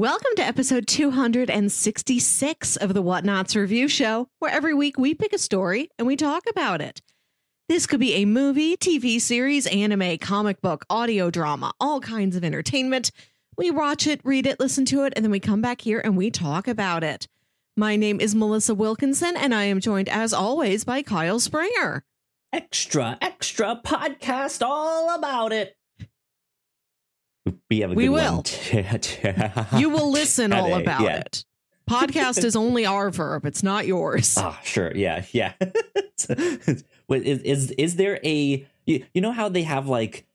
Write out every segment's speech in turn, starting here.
Welcome to episode 266 of the Whatnauts Review Show, where every week we pick a story and we talk about it. This could be a movie, TV series, anime, comic book, audio drama, all kinds of entertainment. We watch it, read it, listen to it, and then we come back here and we talk about it. My name is Melissa Wilkinson, and I am joined, as always, by Kyle Springer. Extra, extra podcast all about it. We have a We will. You will listen all about yeah. it. Podcast is only our verb, it's not yours. Ah, sure. Yeah, yeah. Is, is is there a you, you know how they have like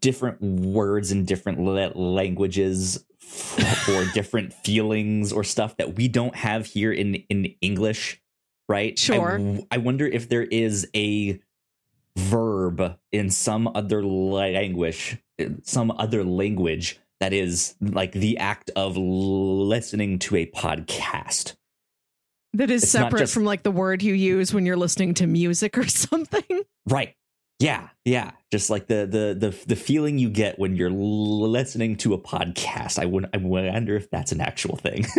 different words in different la- languages for, different feelings or stuff that we don't have here in in English, right? I Sure. w- I, wonder if there is a verb in some other language, some other language that is like the act of listening to a podcast. that is it's separate just- from like the word you use when you're listening to music or something. Right. Yeah, yeah. Just like the the the the feeling you get when you're listening to a podcast. I would I wonder if that's an actual thing.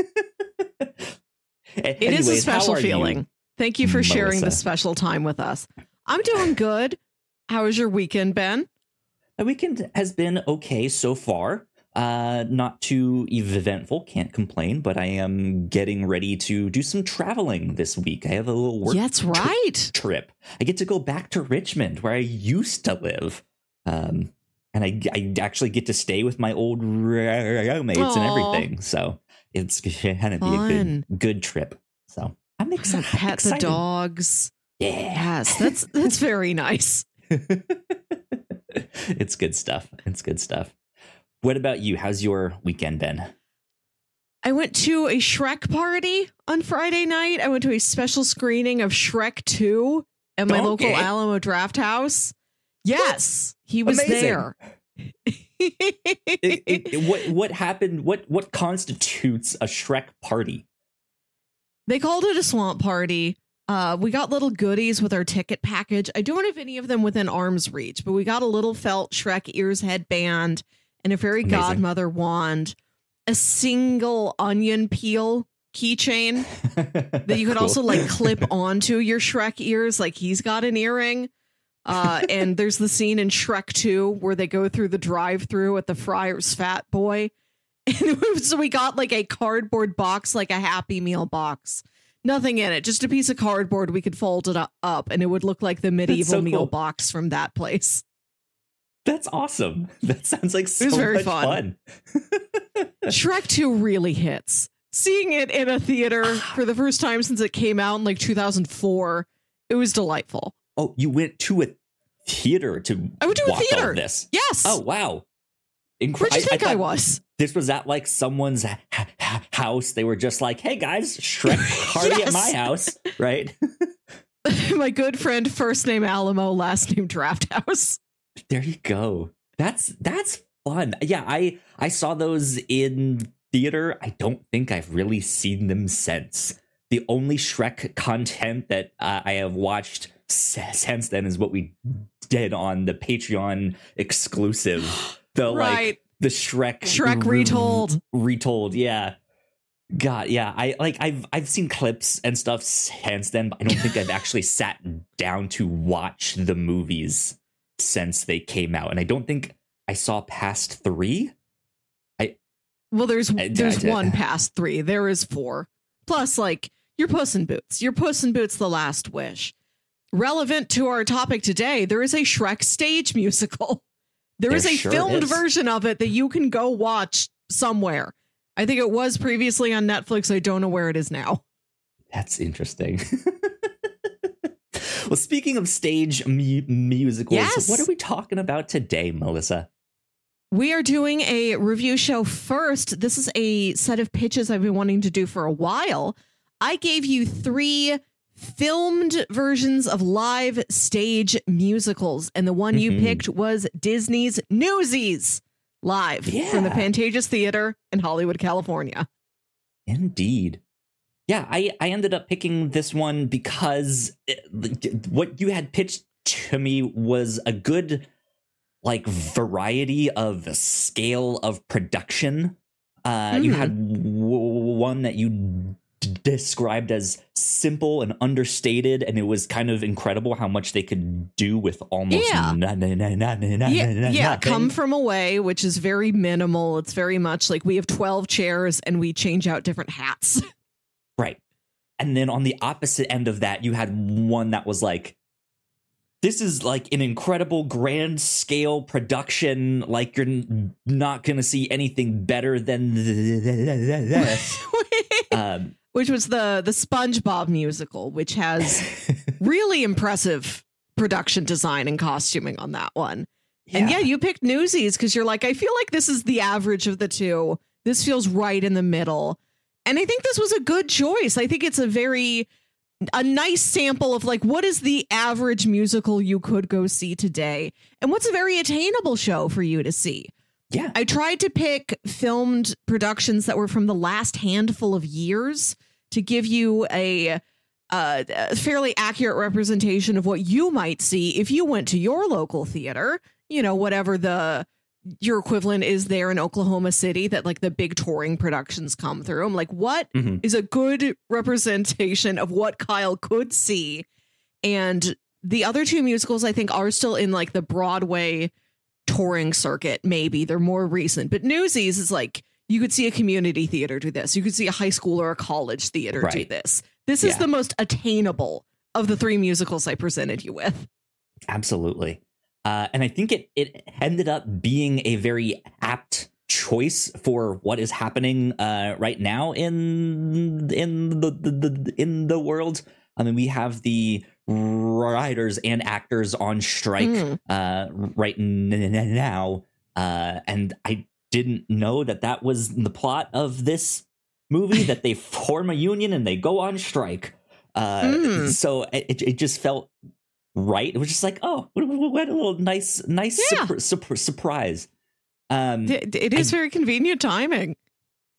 It is a special feeling. Thank you for sharing the special time with us. I'm doing good. How has your weekend been? The weekend has been okay so far. Uh, not too eventful. Can't complain. But I am getting ready to do some traveling this week. I have a little work that's right. trip. I get to go back to Richmond where I used to live. Um, and I, I actually get to stay with my old roommates and everything. So it's going to be a good, good trip. So I'm excited. Pet the dogs. Yeah. Yes, that's that's very nice. it's good stuff. It's good stuff. What about you? How's your weekend been? I went to a Shrek party on Friday night. I went to a special screening of Shrek 2 at my local Alamo Drafthouse. Yes, he was Amazing. there. It- it- it- what what happened? What what constitutes a Shrek party? They called it a swamp party. Uh, we got little goodies with our ticket package. I don't have any of them within arm's reach, but we got a little felt Shrek ears headband and a fairy Amazing. godmother wand, a single onion peel keychain that you could Cool. also like clip onto your Shrek ears, like he's got an earring. Uh, and there's the scene in Shrek 2 where they go through the drive through at the Friar's Fat Boy. And so we got like a cardboard box, like a Happy Meal box. Nothing in it, just a piece of cardboard. We could fold it up and it would look like the medieval so meal cool. box from that place. That's awesome. That sounds like so was very much fun. fun. Shrek 2 really hits. Seeing it in a theater ah. for the first time since it came out in like 2004, it was delightful. Oh, you went to a theater to I went to a theater. this. Yes. Oh wow! Incre- Where'd you think I, thought was? This was at like someone's ha- ha- house. They were just like, "Hey guys, Shrek party Yes. at my house," right? My good friend, first name Alamo, last name Draft House. there you go. That's that's fun. Yeah, I I saw those in theater. I don't think I've really seen them since. The only Shrek content that uh, I have watched since then is what we did on the Patreon exclusive. The like the Shrek Shrek re- retold. retold. Yeah. God, yeah. I like I've I've seen clips and stuff since then, but I don't think I've actually sat down to watch the movies since they came out. And I don't think I saw past three. I Well, there's I- there's I- one past three. There is four. Plus, like your Puss in Boots. Your Puss in Boots: The Last Wish. Relevant to our topic today, there is a Shrek stage musical. There is a sure filmed is. version of it that you can go watch somewhere. I think it was previously on Netflix. I don't know where it is now. That's interesting. well, speaking of stage mu- musicals, Yes. what are we talking about today, Melissa? We are doing a review show first. This is a set of pitches I've been wanting to do for a while. I gave you three filmed versions of live stage musicals, and the one you Mhm. picked was Disney's Newsies live from the Yeah. Pantages Theater in Hollywood, California. Indeed. Yeah, I, I ended up picking this one because it, what you had pitched to me was a good like variety of scale of production Uh, You Mhm. had w- one that you described as simple and understated, and it was kind of incredible how much they could do with almost Yeah. na- na- na- yeah, yeah come from away which is very minimal it's very much like we have 12 chairs and we change out different hats Right. And then on the opposite end of that, you had one that was like, this is like an incredible grand scale production. Like, you're not going to see anything better than this. um, which was the the spongebob musical which has really impressive production design and costuming on that one. And yeah you picked newsies because you're like i feel like this is the average of the two. This feels right in the middle. And i think this was a good choice. I think it's a very a nice sample of like what is the average musical you could go see today? And what's a very attainable show for you to see? Yeah. I tried to pick filmed productions that were from the last handful of years to give you a, uh, a fairly accurate representation of what you might see if you went to your local theater. You know, whatever the your equivalent is there in Oklahoma City that like the big touring productions come through. I'm like, what Mhm. is a good representation of what Kyle could see? And the other two musicals, I think, are still in like the Broadway touring circuit, maybe. They're more recent. But Newsies is like you could see a community theater do this. You could see a high school or a college theater do Right. this. This is Yeah. the most attainable of the three musicals I presented you with. Absolutely. Uh, and I think it, it ended up being a very apt choice for what is happening uh, right now in in the, the, the in the world. I mean, we have the writers and actors on strike Mm. uh, right n- n- now, uh, and I didn't know that that was the plot of this movie that they form a union and they go on strike. Uh, Mm. So it, it just felt right. It was just like, oh, what, a little nice, nice Yeah. surpr- surpr- surprise. Um, It, it is very convenient timing.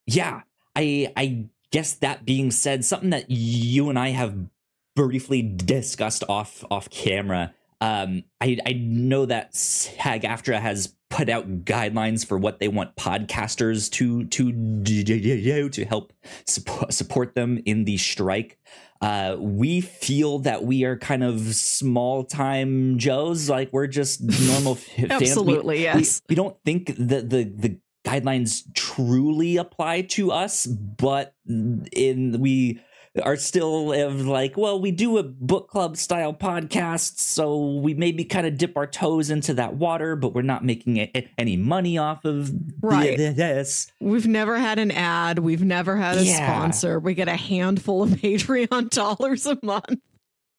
yeah, I I guess that being said, something that you and I have briefly discussed off off camera. Um, I I know that SAG-AFTRA has put out guidelines for what they want podcasters to to do to help support support them in the strike. Uh, we feel that we are kind of small time Joes, like we're just normal fans. Absolutely, we- yes. We, don't think that the the guidelines truly apply to us, but in we are still of like, well, we do a book club style podcast, so we maybe kind of dip our toes into that water, but we're not making a- any money off of Right. th- this. We've never had an ad. We've never had a Yeah. sponsor. We get a handful of Patreon dollars a month.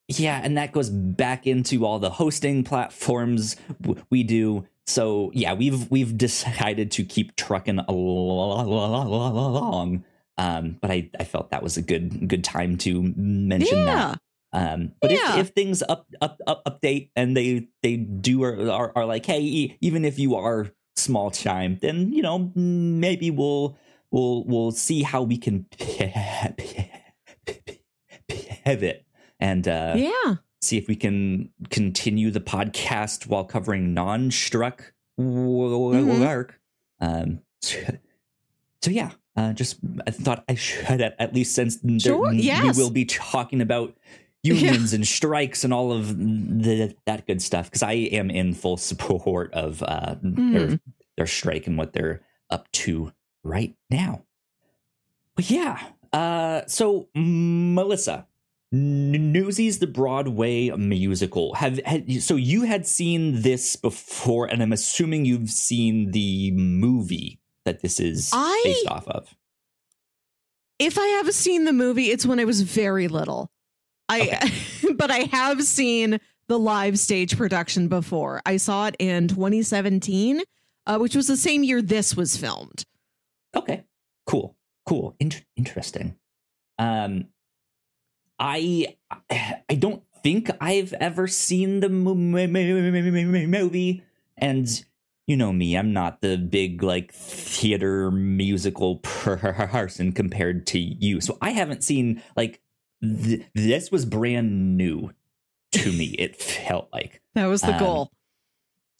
Yeah, and that goes back into all the hosting platforms w- we do. So yeah, we've we've decided to keep trucking along. Um, but I, I felt that was a good good time to mention Yeah. that. Um, but Yeah. if, if things up, up up update and they they do are, are are like, hey, even if you are small time, then you know maybe we'll we'll we'll see how we can pivot and uh, Yeah. see if we can continue the podcast while covering non-struck work. Um, so yeah, uh, just I thought I should at, at least since there- Sure, we will be talking about unions and strikes and all of the, that good stuff because I am in full support of uh, their, Mhm. their strike and what they're up to right now. But yeah, uh, so Melissa, Newsies the Broadway musical. Have had, so you had seen this before, and I'm assuming you've seen the movie that this is I- based off of. If I have seen the movie, it's when I was very little. I but I have seen the live stage production before. I saw it in 2017, uh, which was the same year this was filmed. Okay, cool, cool, In- interesting. Um, I I don't think I've ever seen the mo- mo- mo- mo- mo- mo- movie, and you know me, I'm not the big like theater musical person compared to you, so I haven't seen like th- this was brand new to me. It felt like That was the Um, goal.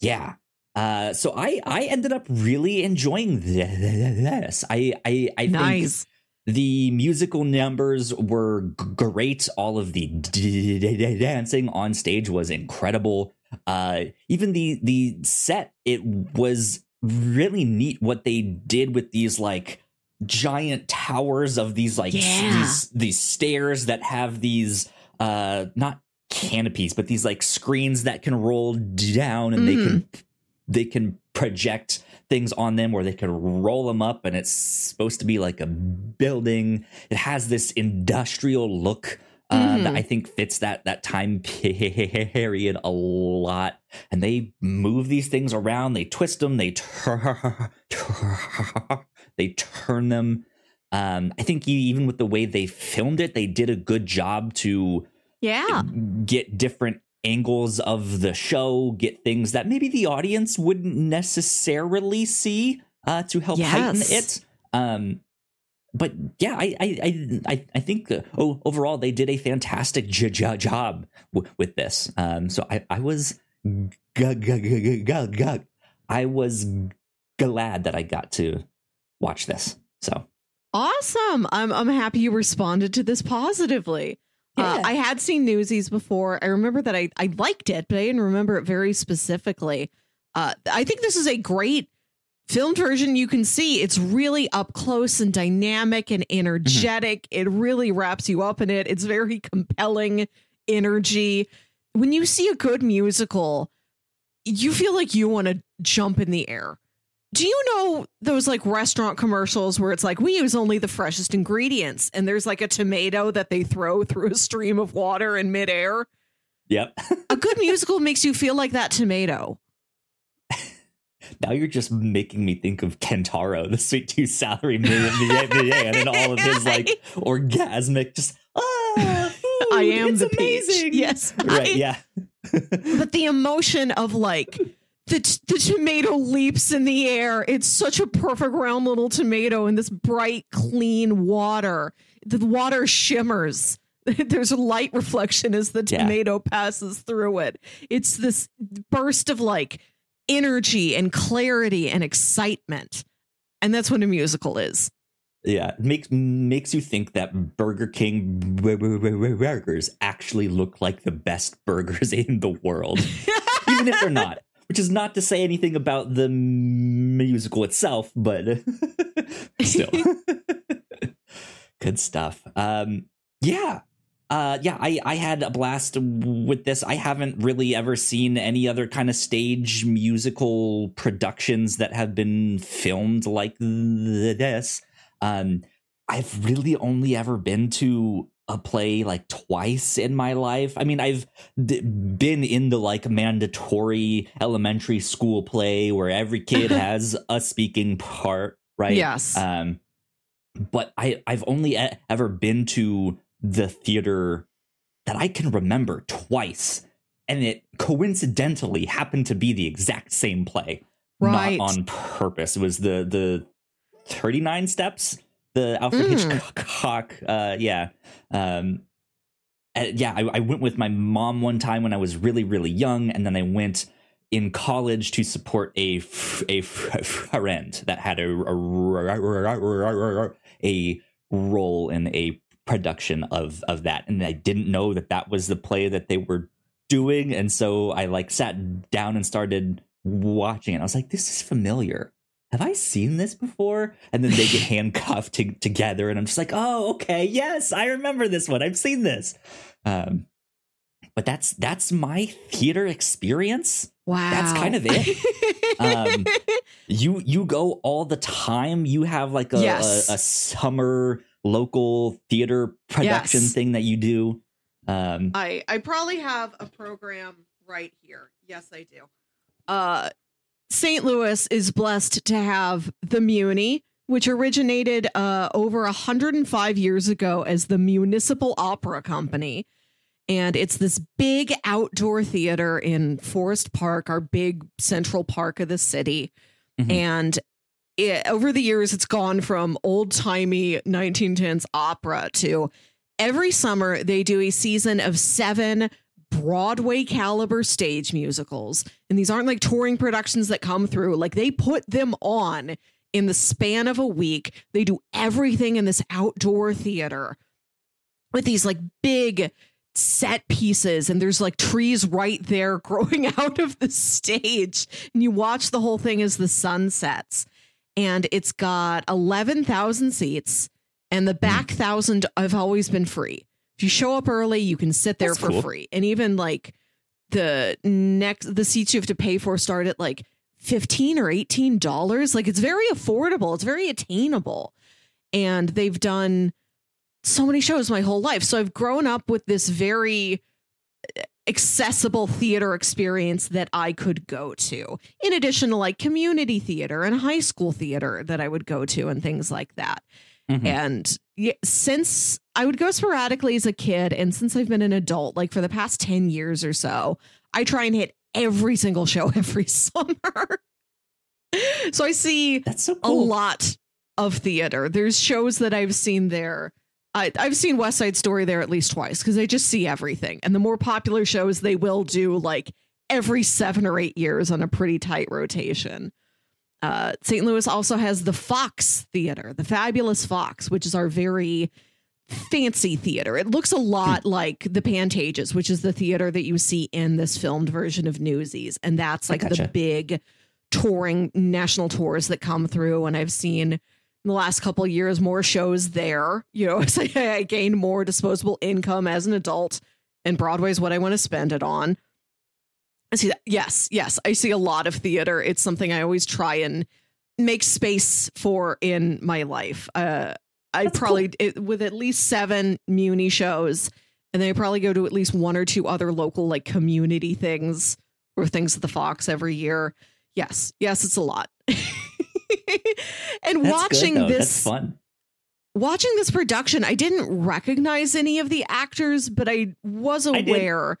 yeah. Uh, so I I ended up really enjoying this. I I I nice. think the musical numbers were g- great. All of the d- d- d- dancing on stage was incredible. Uh, even the the set it was really neat what they did with these like giant towers of these like Yeah. these these stairs that have these uh not canopies but these like screens that can roll down and they can they can project things on them or they can roll them up and it's supposed to be like a building it has this industrial look uh, that Mhm. i think fits that that time period a lot and they move these things around they twist them they turn they turn them um, i think even with the way they filmed it they did a good job to Yeah. get different angles of the show, get things that maybe the audience wouldn't necessarily see uh, to help heighten it. Um, but yeah, I I I I, think uh, oh, overall they did a fantastic j- j- job w- with this. Um, so I I was g- g- g- g- g- g- I was glad that I got to watch this. So Awesome. I'm I'm happy you responded to this positively. Uh, Yeah. I had seen Newsies before. I remember that I, I liked it, but I didn't remember it very specifically. Uh, I think this is a great filmed version you can see. It's really up close and dynamic and energetic. Mm-hmm. It really wraps you up in it. It's very compelling energy. When you see a good musical, you feel like you want to jump in the air. Do you know those like restaurant commercials where it's like we use only the freshest ingredients and there's like a tomato that they throw through a stream of water in midair? yep. A good musical makes you feel like that tomato. Now you're just making me think of Kantaro, the sweet tooth salary man, and then all of his like orgasmic, just ah, food, I am it's the peach. amazing. Yes. right, I- yeah, but the emotion of like the t- the tomato leaps in the air. It's such a perfect round little tomato in this bright, clean water. The water shimmers. There's a light reflection as the Yeah. tomato passes through it. It's this burst of like energy and clarity and excitement. And that's what a musical is. yeah. It makes makes you think that Burger King burgers actually look like the best burgers in the world, even if they're not. Which is not to say anything about the musical itself, but still, good stuff. Um, yeah, uh, yeah. I I had a blast with this. I haven't really ever seen any other kind of stage musical productions that have been filmed like this. Um, I've really only ever been to a play like twice in my life. I mean, I've d- been in the like mandatory elementary school play where every kid has a speaking part, right? Yes. Um, but I I've only e- ever been to the theater that I can remember twice, and it coincidentally happened to be the exact same play, Right. not on purpose. It was the the thirty nine steps, the Alfred Mm. Hitchcock. Uh, yeah, um, uh, yeah. I, I went with my mom one time when I was really really young, and then I went in college to support a a friend that had a, a a role in a production of of that and i didn't know that that was the play that they were doing and so i like sat down and started watching it. I was like this is familiar. Have i seen this before? And then they get handcuffed to, together and i'm just like oh okay. Yes i remember this one. I've seen this. Um but that's that's my theater experience. Wow. That's kind of it. Um, you you go all the time? You have like a, Yes. a, a summer local theater production Yes. thing that you do um I I probably have a program right here. Yes, I do. Uh St. Louis is blessed to have the Muni, which originated uh over 105 years ago as the Municipal Opera Company. And it's this big outdoor theater in Forest Park, our big central park of the city. Mhm. And it, over the years, it's gone from old timey 1910s opera to every summer they do a season of seven Broadway caliber stage musicals. And these aren't like touring productions that come through. Like they put them on in the span of a week. They do everything in this outdoor theater with these like big set pieces and there's like trees right there growing out of the stage and you watch the whole thing as the sun sets and it's got 11,000 seats and the Hmm. back thousand have always been free. If you show up early, you can sit there That's for cool. free. And even like the next the seats you have to pay for start at like 15 or 18 dollars. Like it's very affordable. It's very attainable. And they've done so many shows my whole life. So I've grown up with this very accessible theater experience that I could go to, in addition to like community theater and high school theater that I would go to and things like that. Mhm. And yeah, since I would go sporadically as a kid, and since I've been an adult, like for the past 10 years or so, I try and hit every single show every summer. so I see That's so a lot of theater. There's shows that I've seen there. I, I've seen West Side Story there at least twice because I just see everything. And the more popular shows, they will do like every seven or eight years on a pretty tight rotation. Uh, St. Louis also has the Fox Theater, the Fabulous Fox, which is our very fancy theater. It looks a lot like the Pantages, which is the theater that you see in this filmed version of Newsies. And that's like the big touring national tours that come through. And I've seen in the last couple of years more shows there. You know, as I, I gain more disposable income as an adult, and Broadway's what I want to spend it on. I see that. Yes, yes. I see a lot of theater. It's something I always try and make space for in my life. Uh, I That's probably it, with at least seven Muni shows, and then I probably go to at least one or two other local like community things or things at the Fox every year. Yes, yes, it's a lot. and That's watching good, this fun. watching this production, I didn't recognize any of the actors, but I was I did. aware.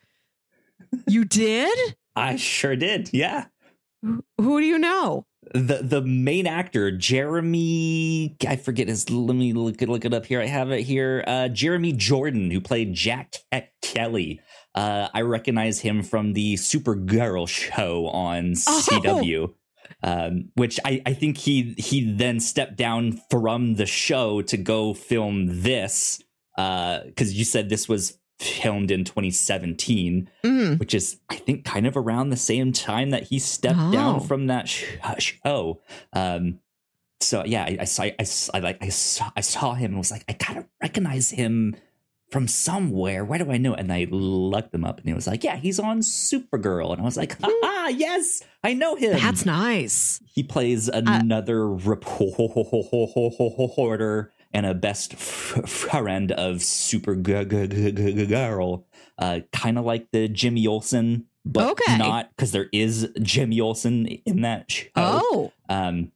you did? I sure did. Yeah. Who do you know? the the main actor Jeremy I forget his let me look it look it up here I have it here uh Jeremy Jordan who played Jack Ke- Kelly uh I recognize him from the Supergirl show on Oh. Um which I I think he he then stepped down from the show to go film this uh cuz you said this was filmed in 2017 Mm. which is I think kind of around the same time that he stepped Oh. down from that sh- uh, show. Um, so yeah, I, I saw I, I like I saw I saw him and was like I kind of recognize him from somewhere. Where do I know? And I looked him up and he was like, yeah, he's on Supergirl, and I was like, ah, yes, I know him. That's nice. he plays another reporter and a best friend of Supergirl, uh, kind of like the Jimmy Olsen, but Okay. not because there is Jimmy Olsen in that show. Oh, Um,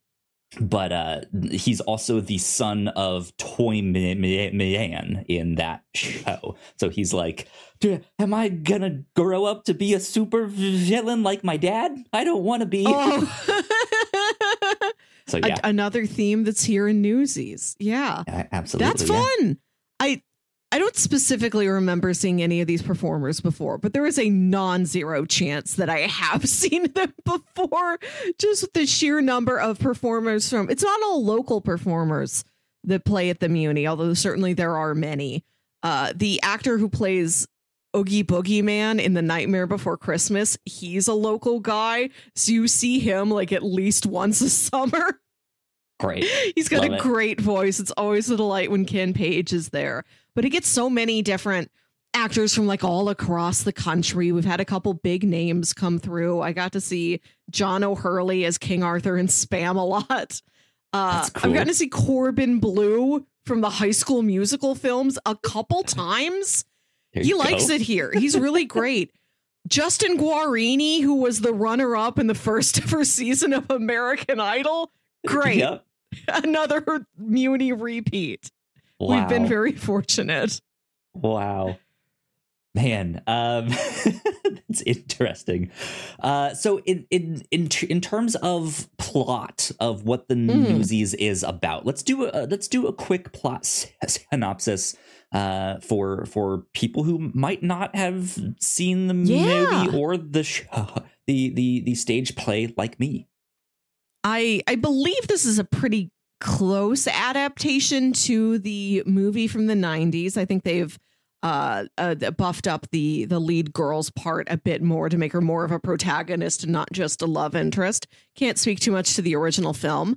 but uh, he's also the son of Toy Ma- Ma- Man in that show. So he's like, "D- Am I gonna grow up to be a super villain like my dad? I don't want to be. oh. so A- yeah, another theme that's here in Newsies. Yeah. a- absolutely. That's yeah. fun. I I don't specifically remember seeing any of these performers before, but there is a non-zero chance that I have seen them before. Just the sheer number of performers from it's not all local performers that play at the Muni, although certainly there are many. Uh the actor who plays Oogie Boogie Man in The Nightmare Before Christmas, he's a local guy. So you see him like at least once a summer. Great. He's got Love a it. great voice. It's always a delight when Ken Page is there. But it gets so many different actors from like all across the country. We've had a couple big names come through. I got to see John O'Hurley as King Arthur in Spamalot. Uh, cool. I've gotten to see Corbin Bleu from the High School Musical films a couple times. He you likes go. it here. He's really great. Justin Guarini, who was the runner up in the first ever season of American Idol, great Yep. another Muni repeat. Wow. We've been very fortunate. wow. Man, um, it's interesting. Uh, so in in in in terms of plot of what the mm. Newsies is about, let's do a let's do a quick plot synopsis uh, for for people who might not have seen the yeah. movie or the show, the the the stage play like me. I I believe this is a pretty close adaptation to the movie from the 90s. I think they've uh, uh, buffed up the the lead girl's part a bit more to make her more of a protagonist and not just a love interest. Can't speak too much to the original film,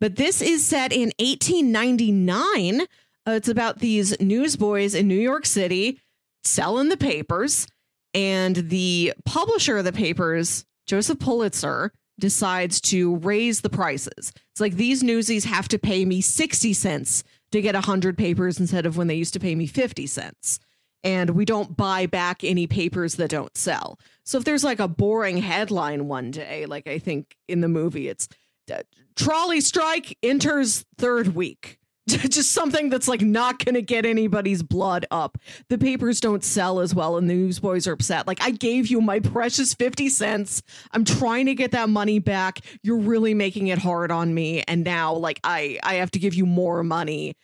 but this is set in 1899. Uh, it's about these newsboys in New York City selling the papers, and the publisher of the papers, Joseph Pulitzer, decides to raise the prices. It's like these newsies have to pay me 60 cents to get 100 papers instead of when they used to pay me 50 cents. And we don't buy back any papers that don't sell. So if there's like a boring headline one day, like I think in the movie, it's uh, trolley strike enters third week. just something that's like not to get anybody's blood up. The papers don't sell as well, and the newsboys are upset. Like, I gave you my precious 50 cents. I'm trying to get that money back. You're really making it hard on me. And now, like, I, I have to give you more money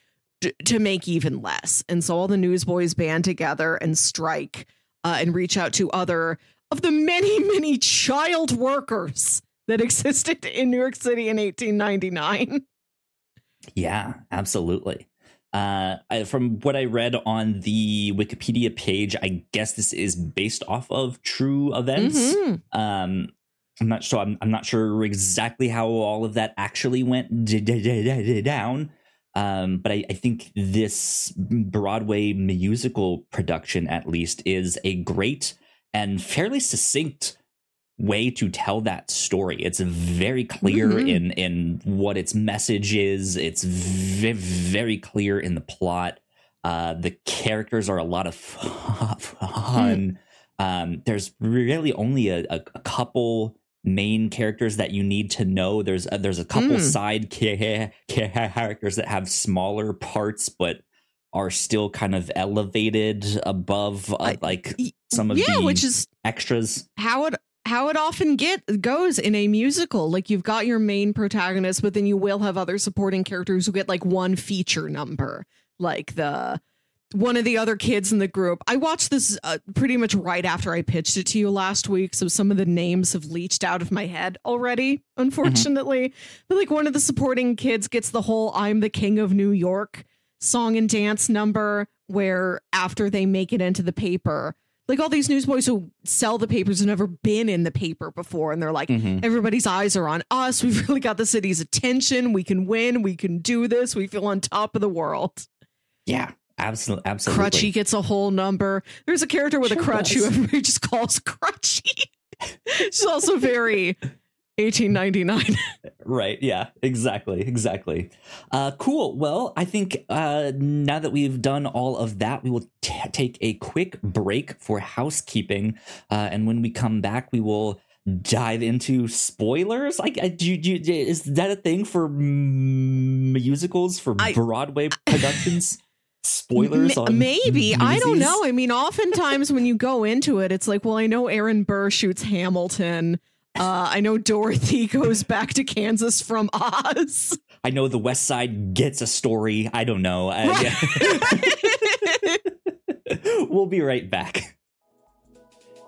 d- to make even less. And so all the newsboys band together and strike uh, and reach out to other of the many, many child workers that existed in New York City in 1899. Yeah, absolutely. Uh, I, from what I read on the Wikipedia page, I guess this is based off of true events. Mm-hmm. Um, I'm not sure. I'm, I'm, not sure exactly how all of that actually went d- d- d- down. Um, but I, I, think this Broadway musical production, at least, is a great and fairly succinct way to tell that story. It's very clear mm-hmm. in in what its message is. It's v- very clear in the plot. Uh, the characters are a lot of fun. Mm. Um, there's really only a, a, a, couple main characters that you need to know. There's a, there's a couple mm. side characters that have smaller parts, but are still kind of elevated above uh, like some of yeah, the which is extras. How it how it often get goes in a musical. Like you've got your main protagonist, but then you will have other supporting characters who get like one feature number, like the one of the other kids in the group. I watched this uh, pretty much right after I pitched it to you last week, so some of the names have leached out of my head already, unfortunately. Mm-hmm. But like one of the supporting kids gets the whole "I'm the King of New York" song and dance number, where after they make it into the paper like all these newsboys who sell the papers have never been in the paper before and they're like mm-hmm. everybody's eyes are on us. We've really got the city's attention. We can win. We can do this. We feel on top of the world. Yeah absolutely absolutely. Crutchy gets a whole number. There's a character with sure a crutch does. who everybody just calls crutchy. She's also very 1899 right yeah exactly exactly. Uh cool. Well i think uh now that we've done all of that we will t- take a quick break for housekeeping. Uh and when we come back we will dive into spoilers. Like uh, do, do, is that a thing for musicals for I, broadway productions? Spoilers M- maybe. I don't know. I mean oftentimes when you go into it it's like well i know aaron burr shoots hamilton uh, I know Dorothy goes back to Kansas from Oz. I know the West Side gets a story. I don't know. Uh, yeah. we'll be right back.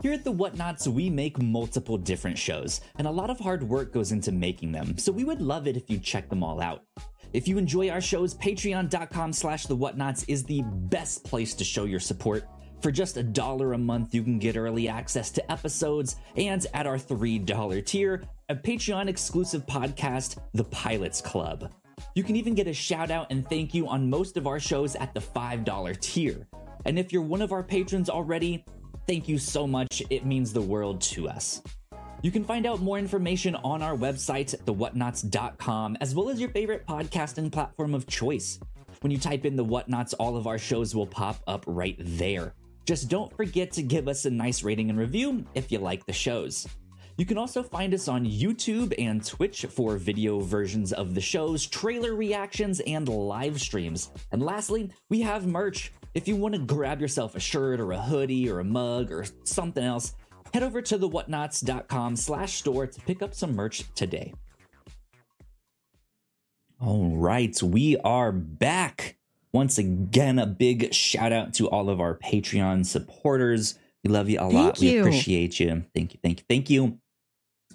Here at the Whatnauts, we make multiple different shows, and a lot of hard work goes into making them, so we would love it if you check them all out. If you enjoy our shows, patreon.com slash the whatnauts is the best place to show your support. For just a dollar a month, you can get early access to episodes and at our $3 tier, a Patreon exclusive podcast, The Pilots Club. You can even get a shout out and thank you on most of our shows at the $5 tier. And if you're one of our patrons already, thank you so much. It means the world to us. You can find out more information on our website, thewhatnauts.com, as well as your favorite podcasting platform of choice. When you type in the whatnauts, all of our shows will pop up right there. Just don't forget to give us a nice rating and review if you like the shows. You can also find us on YouTube and Twitch for video versions of the shows, trailer reactions, and live streams. And lastly, we have merch. if you want to grab yourself a shirt or a hoodie or a mug or something else, head over to the whatnauts.com slash store to pick up some merch today. All right, we are back. Once again, a big shout out to all of our Patreon supporters. We love you a lot. Thank We appreciate you. Thank you. Thank you. Thank you.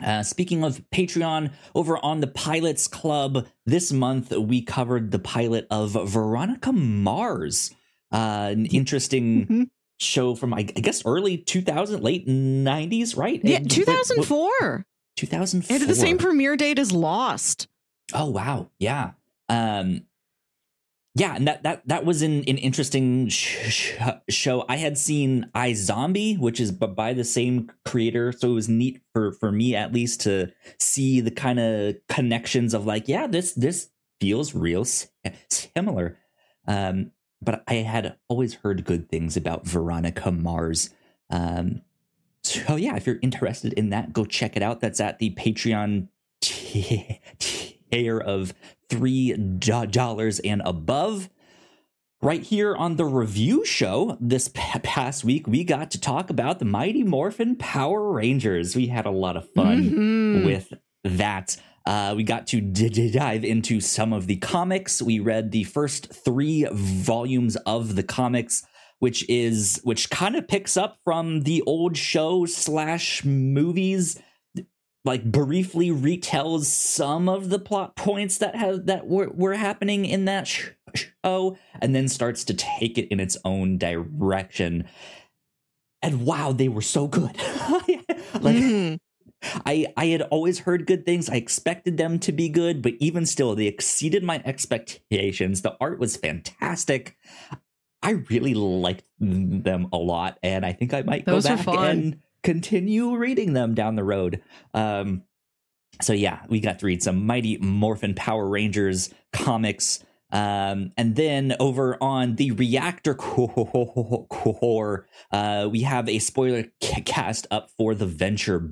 Uh, speaking of Patreon, over on the Pilots Club this month, we covered the pilot of Veronica Mars. Uh, an interesting Mhm. show from, I, guess, early 2000, late 90s, right? Yeah, It- what- 2004. 2004. It had the same premiere date as Lost. Oh wow, yeah, um, yeah, and that that that was an, an interesting sh- sh- show. I had seen iZombie, which is by the same creator, so it was neat for for me at least to see the kind of connections of like, yeah, this this feels real similar. Um, but I had always heard good things about Veronica Mars. Um, so yeah, if you're interested in that, go check it out. That's at the Patreon t- tier of $3 and above. Right here on the review show this past week, we got to talk about the Mighty Morphin Power Rangers. We had a lot of fun Mhm. with that. Uh, we got to d- d- dive into some of the comics. We read the first three volumes of the comics, which is which kind of picks up from the old show slash movies. Like briefly retells some of the plot points that have that were, were happening in that sh- show, and then starts to take it in its own direction. And wow, they were so good! like Mhm. I I had always heard good things. I expected them to be good, but even still, they exceeded my expectations. The art was fantastic. I really liked them a lot, and I think I might Those go back fun. and continue reading them down the road. Um, so yeah, we got to read some Mighty Morphin Power Rangers comics. Um, and then over on the Reactor Core, uh, we have a spoiler cast up for the Venture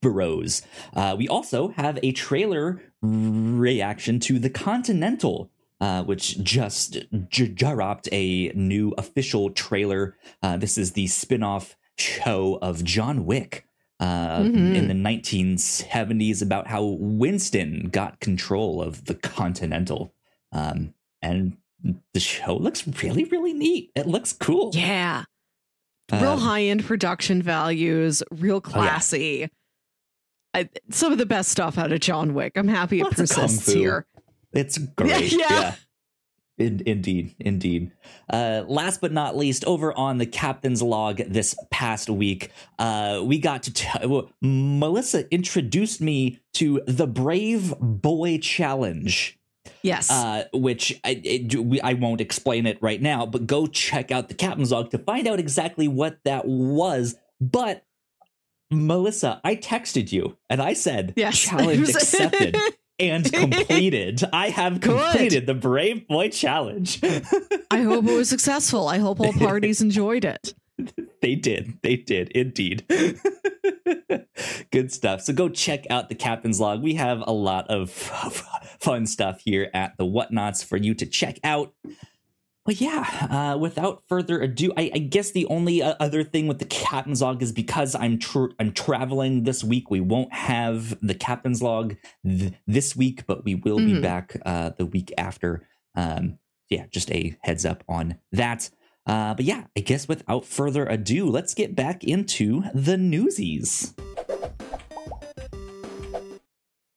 Bros. Uh, we also have a trailer reaction to the Continental, uh, which just dropped a new official trailer. Uh, this is the spin-off show of John Wick uh, Mhm. in the 1970s about how Winston got control of the Continental. Um, and the show looks really, really neat. It looks cool. Yeah. Real Um, high end production values, real yeah. classy. I, some of the best stuff out of John Wick. I'm happy it Lots kung persists here. It's great. Yeah. yeah. In, indeed, indeed. Uh, last but not least, over on the captain's log this past week, uh, we got to t- well, Melissa introduced me to the Brave Boy Challenge, Yes. uh, which I, it, we, I won't explain it right now, but go check out the captain's log to find out exactly what that was. But Melissa, I texted you and I said, yes. challenge accepted and completed. I have Good. completed the Brave Boy Challenge. I hope it was successful. I hope all parties enjoyed it. they did. They did indeed. Good stuff. So go check out the captain's log. We have a lot of fun stuff here at the Whatnauts for you to check out. But yeah, uh, without further ado, I, I guess the only uh, other thing with the captain's log is because I'm tr- I'm traveling this week. We won't have the captain's log th- this week, but we will be Mhm. back uh, the week after. Um, yeah, just a heads up on that. Uh, but yeah, I guess without further ado, let's get back into the newsies.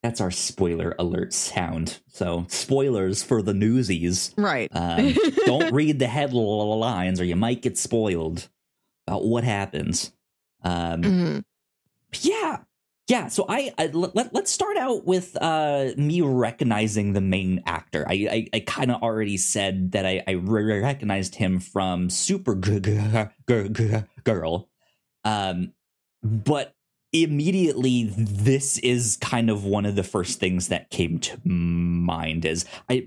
That's our spoiler alert sound. So, spoilers for the newsies. Right. Um, don't read the headlines or you might get spoiled about what happens. Um, Mhm. yeah yeah so i, I let, let's start out with uh me recognizing the main actor i i, I kind of already said that i i recognized him from super girl um but immediately this is kind of one of the first things that came to mind is i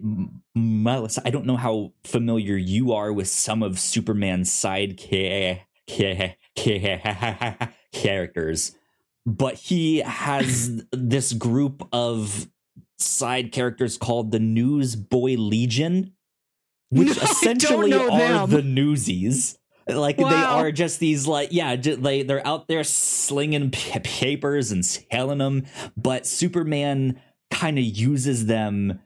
melissa i don't know how familiar you are with some of superman's side ca- ca- ca- characters but he has this group of side characters called the Newsboy Legion. which No, essentially are them. the Newsies. Like they are just these like yeah, ju- they they're out there slinging p- papers and selling them, but Superman kind of uses them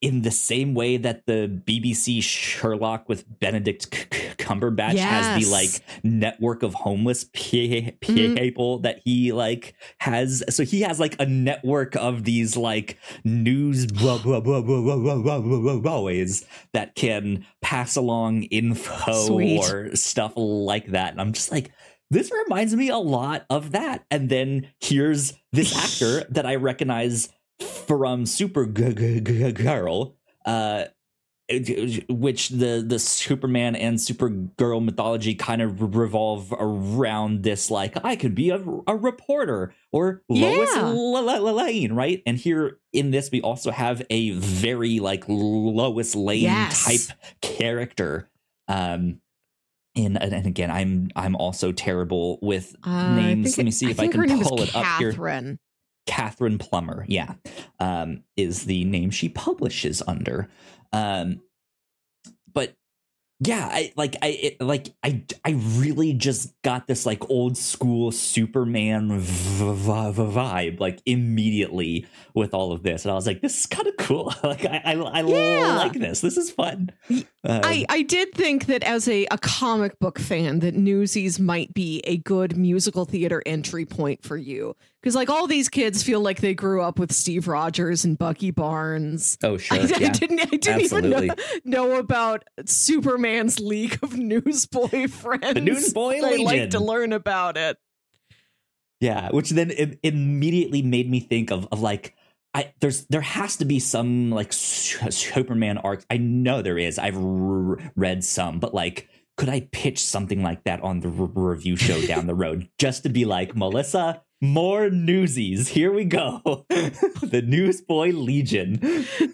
in the same way that the BBC Sherlock with Benedict C- Cumberbatch yes. has the like network of homeless mm-hmm. people mm. that he like has. So he has like a network of these like news ways that can pass along info Sweet. or stuff like that. And I'm just like, this reminds me a lot of that. And then here's this actor that I recognize from Supergirl. uh, which the the Superman and Supergirl mythology kind of revolve around this. Like, I could be a, a reporter or Lois Yeah. L- L- Lane, right? And here in this, we also have a very like Lois Lane Yes. type character. Um, and, and again, I'm I'm also terrible with Uh, names. Let me see if I, can her name is pull it up here. Katherine. Katherine Plumber, yeah, um, is the name she publishes under. Um, but yeah, I like I it, like I I really just got this like old school Superman v- v- v- vibe like immediately with all of this, and I was like, this is kind of cool. like I I, I Yeah. like this. This is fun. Um, I, I did think that as a, a comic book fan that Newsies might be a good musical theater entry point for you. Because like all these kids feel like they grew up with Steve Rogers and Bucky Barnes. oh sure, I, I didn't I didn't absolutely. even know, know about Superman's League of Newsboy Friends. The Newsboy I like to learn about it. Yeah, which then it immediately made me think of of like I there's there has to be some like Superman arc. I know there is. I've r- read some, but like could I pitch something like that on the review show down the road just to be like Melissa more newsies. Here we go. the Newsboy Legion.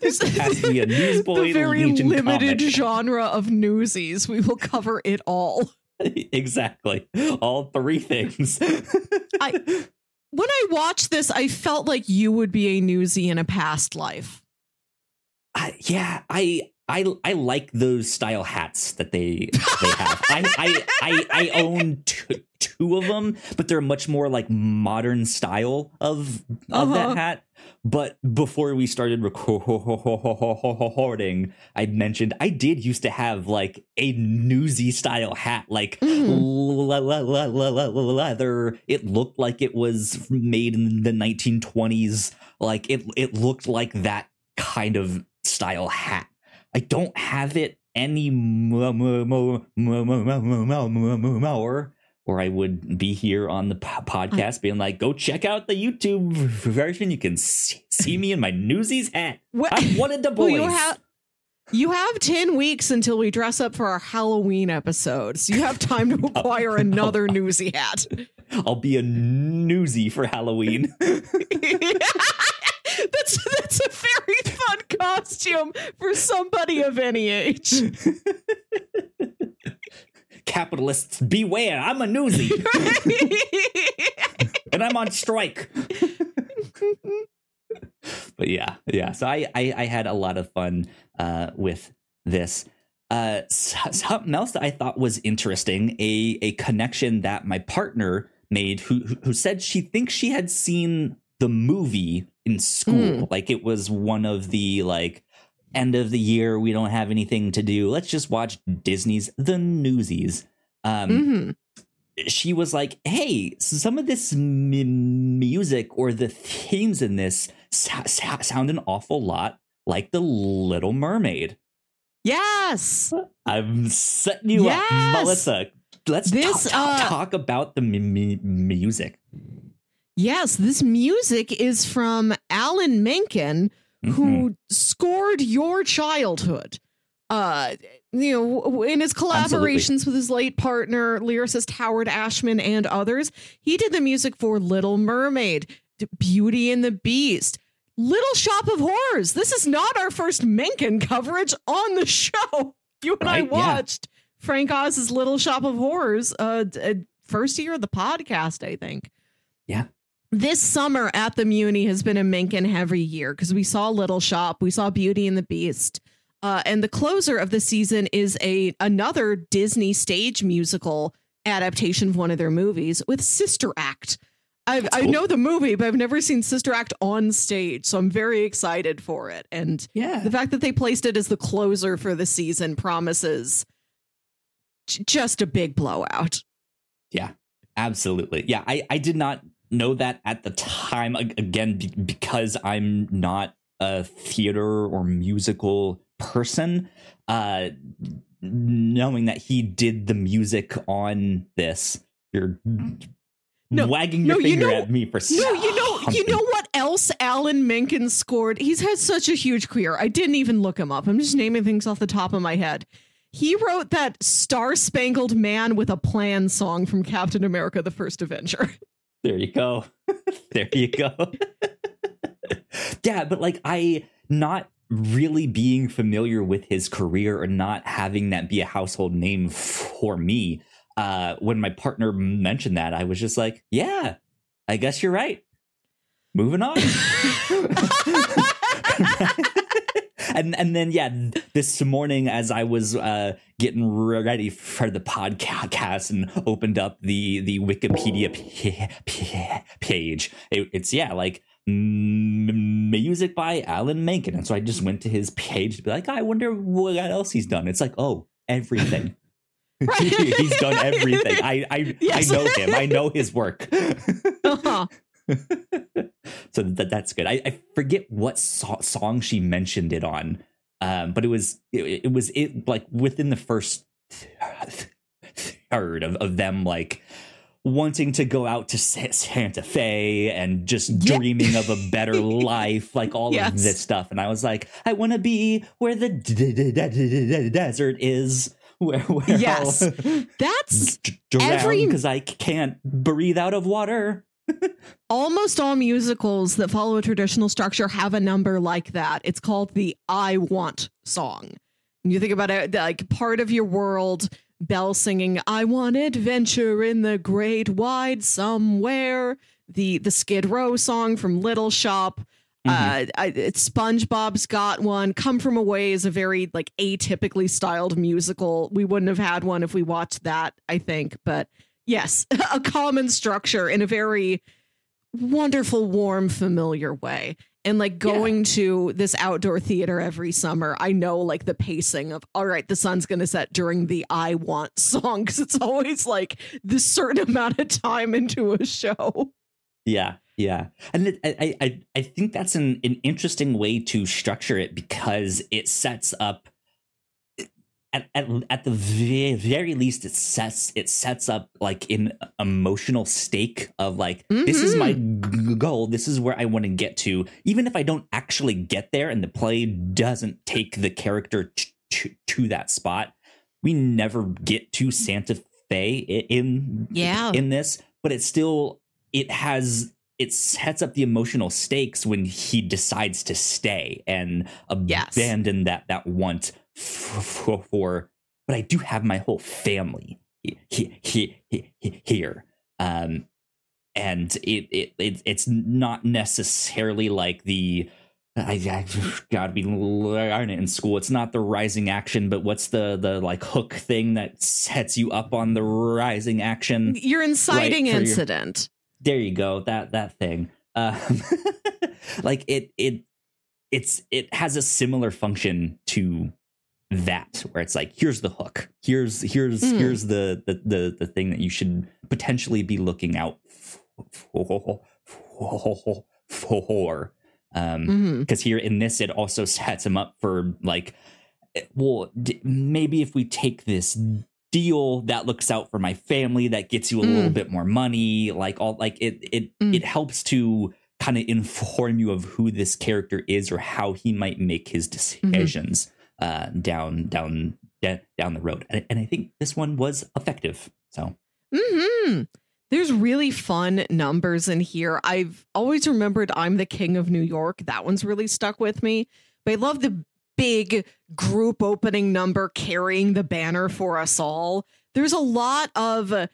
This has to be a Newsboy the very Legion limited comic. genre of Newsies. We will cover it all. exactly. All three things. I when I watched this, I felt like you would be a newsie in a past life. I, yeah, I I I like those style hats that they they have. I I I, I own two, two of them, but they're much more like modern style of of Uh-huh. that hat. But before we started recording, I mentioned I did used to have like a newsy style hat, like le- le- leather. It looked like it was made in the 1920s. Like it it looked like that kind of style hat. I don't have it anymore, or I would be here on the po- podcast being like, "Go check out the YouTube version. You can see, see me in my Newsies hat. Well, I'm one of the well, boys." you have you have ten weeks until we dress up for our Halloween episode, so you have time to acquire another newsy hat. I'll be a newsy for Halloween. that's that's a very costume for somebody of any age. Capitalists, beware! I'm a newsy, and I'm on strike. but yeah, yeah. So I, I, I had a lot of fun uh, with this. Uh, something else that I thought was interesting a a connection that my partner made, who- who said she thinks she had seen the movie in school, like it was one of the like end of the year. We don't have anything to do. Let's just watch Disney's The Newsies. Um, Mhm. she was like, "Hey, some of this m- music or the themes in this sound an awful lot like the Little Mermaid." Yes. I'm setting you Yes! up, Melissa. Let's This, talk, talk, uh, talk about the m- m- music. Yes, this music is from Alan Menken, Mhm. who scored your childhood. Uh, you know, in his collaborations with his late partner, lyricist Howard Ashman and others, he did the music for Little Mermaid, Beauty and the Beast, Little Shop of Horrors. This is not our first Menken coverage on the show. You and I Right, yeah. watched Frank Oz's Little Shop of Horrors, uh, uh, first year of the podcast, I think this summer at the Muni has been a Menken heavy year because we saw Little Shop, we saw Beauty and the Beast. Uh, and the closer of the season is a another Disney stage musical adaptation of one of their movies with Sister Act. i I cool. know the movie, but I've never seen Sister Act on stage, so I'm very excited for it. And Yeah. the fact that they placed it as the closer for the season promises j- just a big blowout. Yeah, absolutely. Yeah, I, I did not know that at the time, again, because I'm not a theater or musical person. Uh, knowing that he did the music on this, you're No, wagging your no, you finger know- at me for No, you know, you know what else Alan Menken scored? He's had such a huge career. I didn't even look him up. I'm just naming things off the top of my head. He wrote that Star Spangled Man with a Plan song from Captain America: The First Avenger. There you go. there you go. yeah, but like I not really being familiar with his career or not having that be a household name for me. Uh when my partner mentioned that, I was just like, yeah, I guess you're right. Moving on. and and then yeah, this morning as I was uh getting ready for the podcast and opened up the the Wikipedia p- p- page, it, it's yeah like m- music by Alan Menken, and so I just went to his page to be like, I wonder what else he's done. It's like, oh, everything. Right. he's done everything. I I, Yes. I know him. I know his work. Uh-huh. so that that's good. I, I forget what so- song she mentioned it on, um, but it was it, it was it like within the first third of, of them like wanting to go out to Santa Fe and just Yeah. dreaming of a better life, like all Yes. of this stuff. And I was like, I want to be where the d- d- d- desert is. Where, where Yes. That's drown Every- because I can't breathe out of water. Almost all musicals that follow a traditional structure have a number like that. It's called the I Want song. And you think about it, like part of your world, Belle singing "I Want Adventure in the Great Wide Somewhere." The the Skid Row song from Little Shop. Uh, I, it's SpongeBob's got one. Come from Away is a very like atypically styled musical. We wouldn't have had one if we watched that, I think. But yes, a common structure in a very wonderful, warm, familiar way. And like going to this outdoor theater every summer, I know like the pacing of, all right, the sun's going to set during the I Want song because it's always like this certain amount of time into a show. Yeah, yeah, and I, I, I think that's an, an interesting way to structure it because it sets up at, at, at the very, very least it sets it sets up like an emotional stake of like this is my mm-hmm. g- goal this is where i want to get to even if i don't actually get there and the play doesn't take the character t- to, to that spot we never get to santa fe in Yeah. in this but it still it has it sets up the emotional stakes when he decides to stay and Yes. abandon that that want for, for but I do have my whole family he, he, he, he, here um and it, it it it's not necessarily like the I, I gotta be learning it in school. It's not the rising action, but what's the the like hook thing that sets you up on the rising action? Your inciting your- incident. there you go that that thing um like it it it's it has a similar function to that where it's like here's the hook here's here's Mm. here's the, the the the thing that you should potentially be looking out for, for, for. um because here in this it also sets him up for like eh, well d- maybe if we take this deal that looks out for my family that gets you a little Mm. bit more money like all like it it Mm. it helps to kind of inform you of who this character is or how he might make his Mm-hmm. Uh down down down the road and, and i think this one was effective so hmm There's really fun numbers in here. I've always remembered I'm the King of New York. That one's really stuck with me. But I love the big group opening number carrying the banner for us all. There's a lot of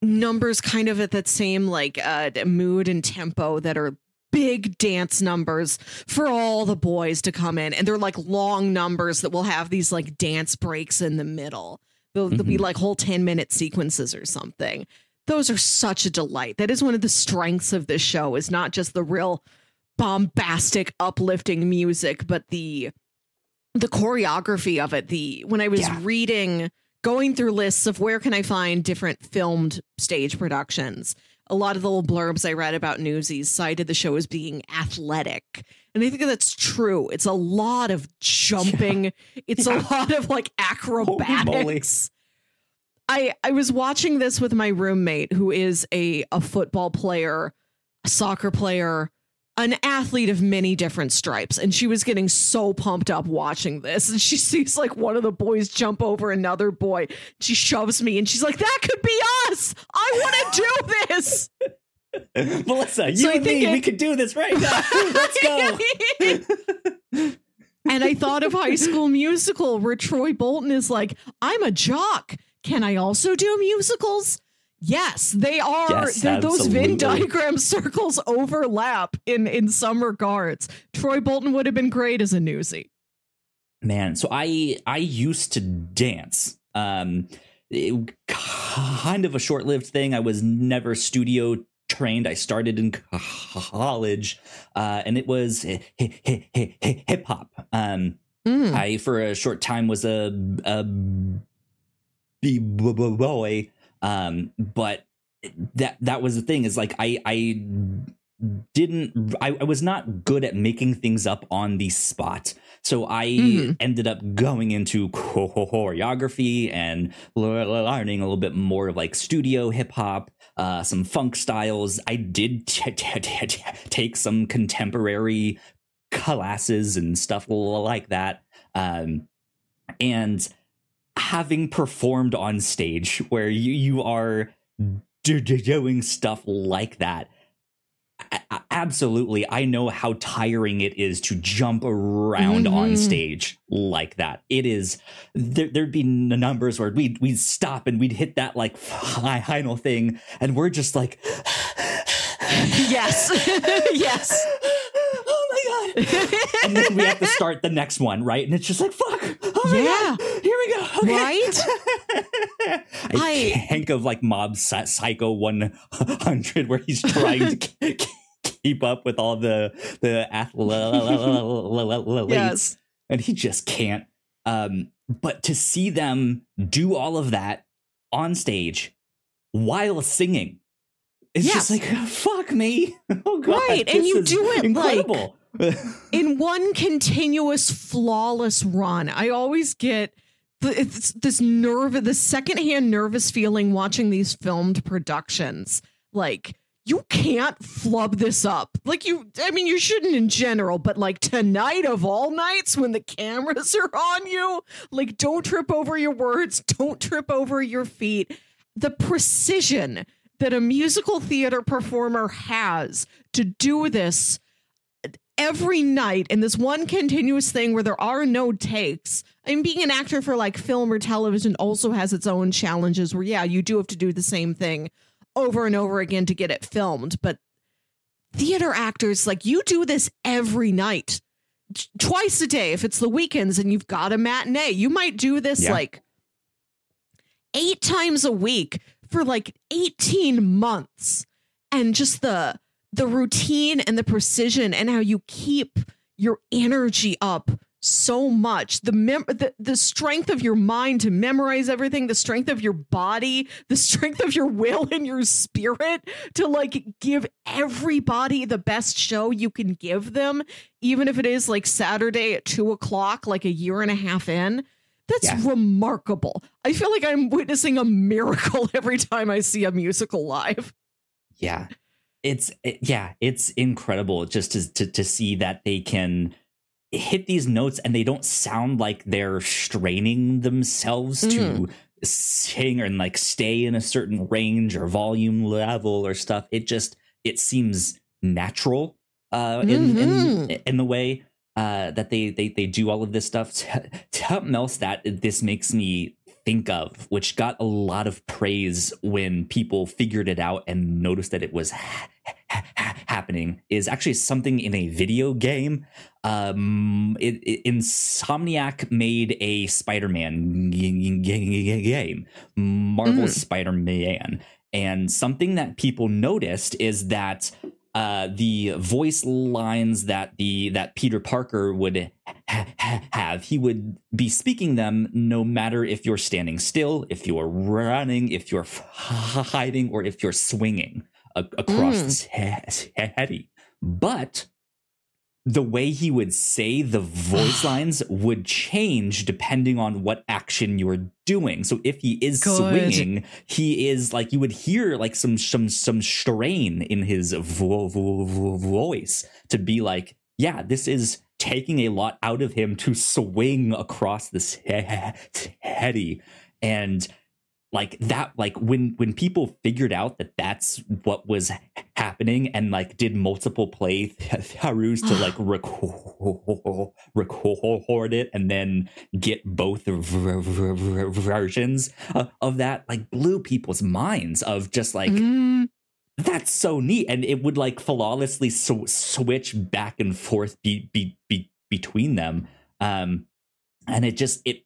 numbers kind of at that same like uh mood and tempo that are big dance numbers for all the boys to come in. And they're like long numbers that will have these like dance breaks in the middle. They'll, they'll be Mhm. like whole 10 minute sequences or something. Those are such a delight. That is one of the strengths of this show is not just the real bombastic uplifting music but the the choreography of it. The when i was Yeah. reading going through lists of where can i find different filmed stage productions a lot of the little blurbs i read about newsies cited the show as being athletic. And i think that's true. It's a lot of jumping. It's a lot of like acrobatics. I i was watching this with my roommate who is a a football player a soccer player an athlete of many different stripes and she was getting so pumped up watching this and she sees like one of the boys jump over another boy. She shoves me and she's like that could be us! I want to do this! Melissa, you So and me, it- we could do this right now. Let's go. and i thought of high school musical where troy bolton is like i'm a jock. Can i also do musicals yes they are Yes, those venn diagram circles overlap in in some regards troy bolton would have been great as a newsie Man, so I I used to dance. Um it- kind of a short-lived thing. I was never studio trained. I started in college uh and it was hip hop. Um Mm. I for a short time was a a b boy, um, but that that was the thing is like I I didn't I, I was not good at making things up on the spot. So i Mhm. ended up going into choreography and learning a little bit more of like studio hip hop uh some funk styles. I did t- t- t- take some contemporary classes and stuff like that. Um and having performed on stage where you you are do- do- doing stuff like that a- absolutely i know how tiring it is to jump around on Mhm. stage like that. It is there, there'd be numbers where we'd, we'd stop and we'd hit that like high final thing and we're just like yes. Yes. Oh my god. And then we have to start the next one right? And it's just like fuck oh Yeah. god here we go okay. Right? I, I- think of like Mob Psy- Psycho 100 where he's trying to keep up with all the the athletes yes and he just can't um but to see them do all of that on stage while singing it's just like fuck me oh god Right, and you do it, like- incredible in one continuous flawless run i always get this nerve the secondhand nervous feeling watching these filmed productions. Like you can't flub this up. Like you i mean you shouldn't in general but like tonight of all nights when the cameras are on you like don't trip over your words don't trip over your feet. The precision that a musical theater performer has to do this every night in this one continuous thing where there are no takes. I mean, being an actor for like film or television also has its own challenges where, yeah, you do have to do the same thing over and over again to get it filmed. But theater actors, like, you do this every night, twice a day. If it's the weekends and you've got a matinee, you might do this Yeah. like eight times a week for like 18 months. And just the, the routine and the precision and how you keep your energy up so much. The mem- the, the strength of your mind to memorize everything the strength of your body the strength of your will and your spirit to like give everybody the best show you can give them even if it is like saturday at two o'clock like a year and a half in. That's Yeah. remarkable. I feel like i'm witnessing a miracle every time i see a musical live. Yeah it's it- yeah it's incredible just to, to to see that they can hit these notes and they don't sound like they're straining themselves to sing and like stay in a certain range or volume level or stuff. It just it seems natural uh in in, Mhm. in the way uh that they they they do all of this stuff. To something else that this makes me think of which got a lot of praise when people figured it out and noticed that it was ha- happening is actually something in a video game. Um, it, it, Insomniac made a Spider-Man game, Marvel Mm. Spider-Man, and something that people noticed is that uh, the voice lines that the that Peter Parker would ha- ha- have, he would be speaking them no matter if you're standing still, if you're running, if you're hiding, or if you're swinging a- across Mm. heady. But the way he would say the voice lines would change depending on what action you're doing. So if he is Good. swinging, he is like you would hear like some some some strain in his vo- vo- vo- voice to be like, yeah, this is taking a lot out of him to swing across this he- heady and like that like when when people figured out that that's what was happening and like did multiple playthroughs to like record record it and then get both versions of, of that like blew people's minds of just like Mm. that's so neat and it would like flawlessly sw- switch back and forth be, be, be, between them um and it just it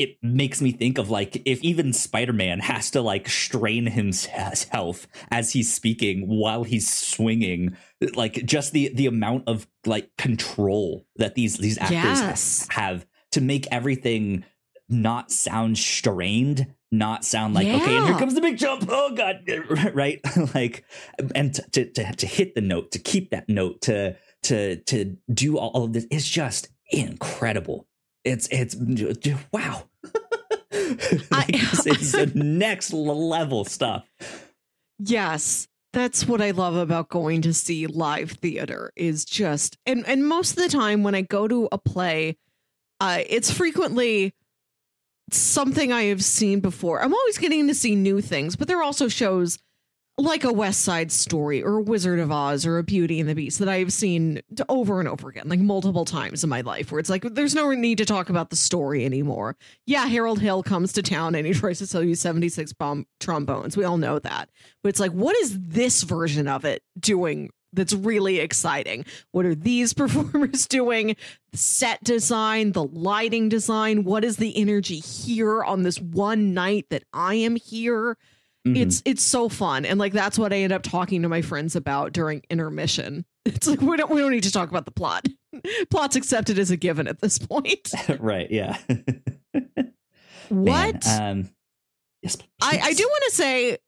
it makes me think of like if even spider-man has to like strain himself as he's speaking while he's swinging like just the the amount of like control that these these actors Yes. have to make everything not sound strained not sound like okay and here comes the big jump. Oh god. Right? Like and to, to to hit the note to keep that note to to to do all of this is just incredible. It's it's wow I- the next level stuff Yes. That's what I love about going to see live theater is just and and most of the time when I go to a play, uh it's frequently something I have seen before. I'm always getting to see new things, but there are also shows like a West Side Story or a Wizard of Oz or a Beauty and the Beast that I have seen over and over again, like multiple times in my life, where it's like there's no need to talk about the story anymore. Yeah, Harold Hill comes to town and he tries to sell you 76 bomb trombones. We all know that. But it's like, what is this version of it doing that's really exciting? What are these performers doing? The set design, the lighting design, what is the energy here on this one night that I am here? Mhm. it's it's so fun. And like that's what i end up talking to my friends about during intermission. It's like we don't we don't need to talk about the plot. Plot's accepted as a given at this point. Right yeah. What? Man, um yes I, I do want to say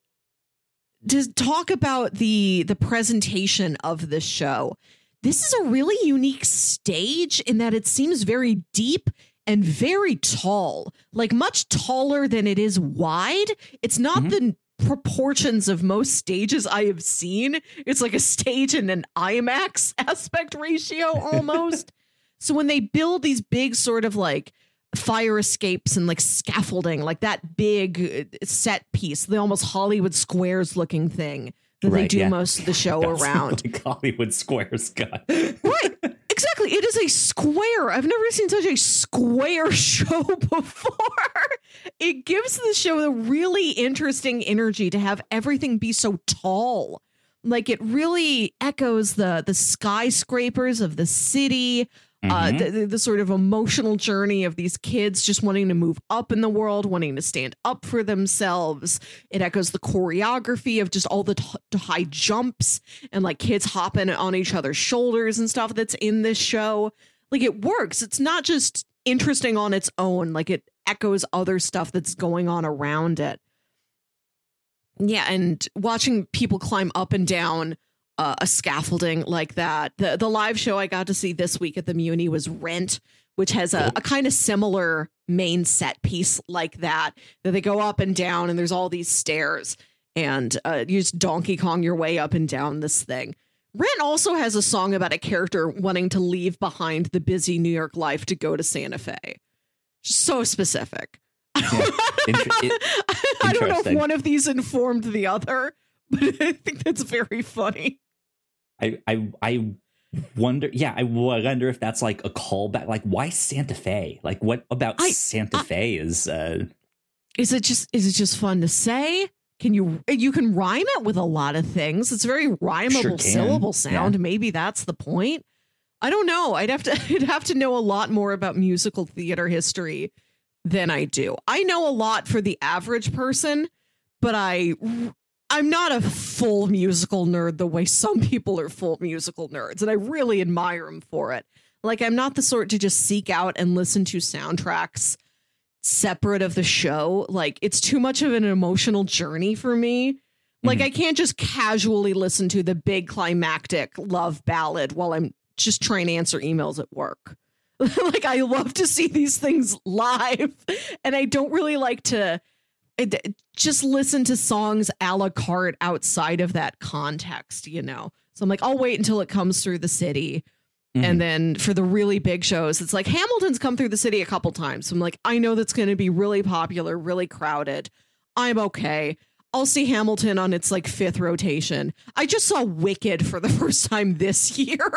to talk about the the presentation of this show. This is a really unique stage in that it seems very deep and very tall like much taller than it is wide it's not Mhm. the proportions of most stages i have seen it's like a stage in an imax aspect ratio almost so when they build these big sort of like fire escapes and like scaffolding, like that big uh, set piece, the almost Hollywood Squares looking thing that they do yeah. most of the show around. like Hollywood Squares got right. It is a square. I've never seen such a square show before. It gives the show a really interesting energy to have everything be so tall. Like it really echoes the the skyscrapers of the city, uh, Mhm. the, the, the sort of emotional journey of these kids just wanting to move up in the world, wanting to stand up for themselves. It echoes the choreography of just all the t- high jumps and like kids hopping on each other's shoulders and stuff that's in this show. Like it works. It's not just interesting on its own, like it echoes other stuff that's going on around it. Yeah, and watching people climb up and down uh, a scaffolding like that. The the live show I got to see this week at the Muni was Rent, which has a, a kind of similar main set piece like that. That they go up and down, and there's all these stairs, and uh, you just Donkey Kong your way up and down this thing. Rent also has a song about a character wanting to leave behind the busy New York life to go to Santa Fe. Just so specific. Inter- I don't know if one of these informed the other, but I think that's very funny. I I I wonder yeah I wonder if that's like a callback like why Santa Fe like what about I- Santa I- Fe is uh Is it just is it just fun to say? can you you can rhyme it with a lot of things. It's very rhymable Sure syllable sound. Maybe that's the point. I don't know. I'd have to I'd have to know a lot more about musical theater history than I do. I know a lot for the average person, but I I'm not a full musical nerd the way some people are full musical nerds, and I really admire them for it. Like I'm not the sort to just seek out and listen to soundtracks separate of the show. Like it's too much of an emotional journey for me. Like Mhm. I can't just casually listen to the big climactic love ballad while I'm just trying to answer emails at work. like I love to see these things live and I don't really like to it- just listen to songs a la carte outside of that context, you know. So I'm like I'll wait until it comes through the city Mhm. and then for the really big shows, it's like Hamilton's come through the city a couple times. So I'm like, I know that's going to be really popular, really crowded. I'm okay. I'll see Hamilton on its like fifth rotation. I just saw Wicked for the first time this year.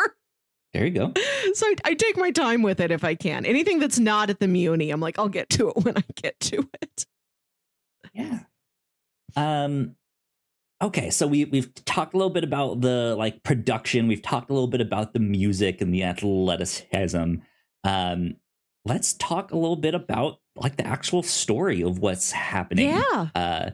there you go. so I, I take my time with it if I can. Anything that's not at the Muni, I'm like, I'll get to it when I get to it. Yeah. Um okay, so we we've talked a little bit about the like production, we've talked a little bit about the music and the athleticism. Um let's talk a little bit about like the actual story of what's happening Yeah. uh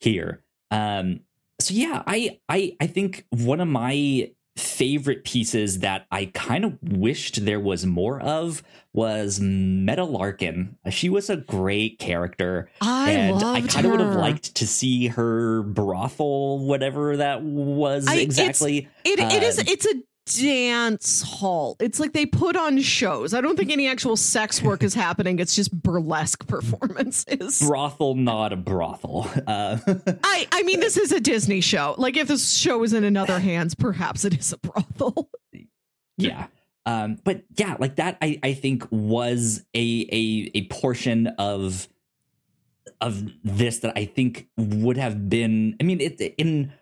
here. Um so yeah, I I I think one of my favorite pieces that I kind of wished there was more of was Medda Larkin. She was a great character I and I kind of would have liked to see her brothel, whatever that was I- it's- exactly. It, it is Uh, it's a dance hall. It's like they put on shows. I don't think any actual sex work is happening. It's just burlesque performances. brothel, not a brothel. Uh, I I mean this is a Disney show. Like if this show was in another hands, perhaps it is a brothel. yeah. Um, but yeah, like that, I, I think was a, a a portion of of this that I think would have been. I mean, it in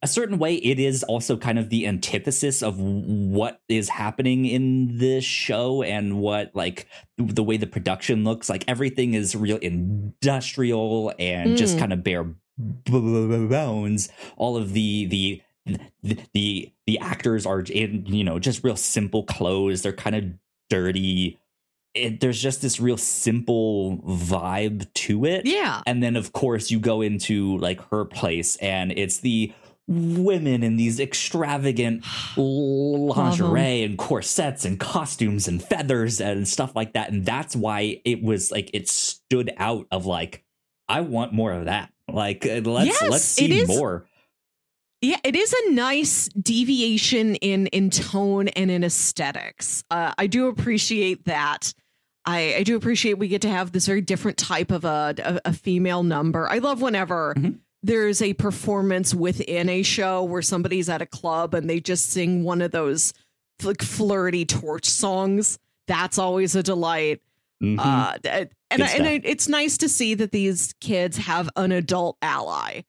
a certain way, it is also kind of the antithesis of what is happening in this show and what like the way the production looks. Like everything is real industrial and just Mm. kind of bare bones. All of the the the the, the actors are in you know just real simple clothes. They're kind of dirty. It, there's just this real simple vibe to it. Yeah. And then of course you go into like her place and it's the women in these extravagant lingerie and corsets and costumes and feathers and stuff like that. And that's why it was like it stood out of like, I want more of that. Like uh, let's Yes, let's see more. Yeah, it is a nice deviation in in tone and in aesthetics. Uh, I do appreciate that. I, I do appreciate we get to have this very different type of a a, a female number. I love whenever Mhm. There's a performance within a show where somebody's at a club and they just sing one of those like flirty torch songs. That's always a delight. Mhm. Uh, and and, I, and I, it's nice to see that these kids have an adult ally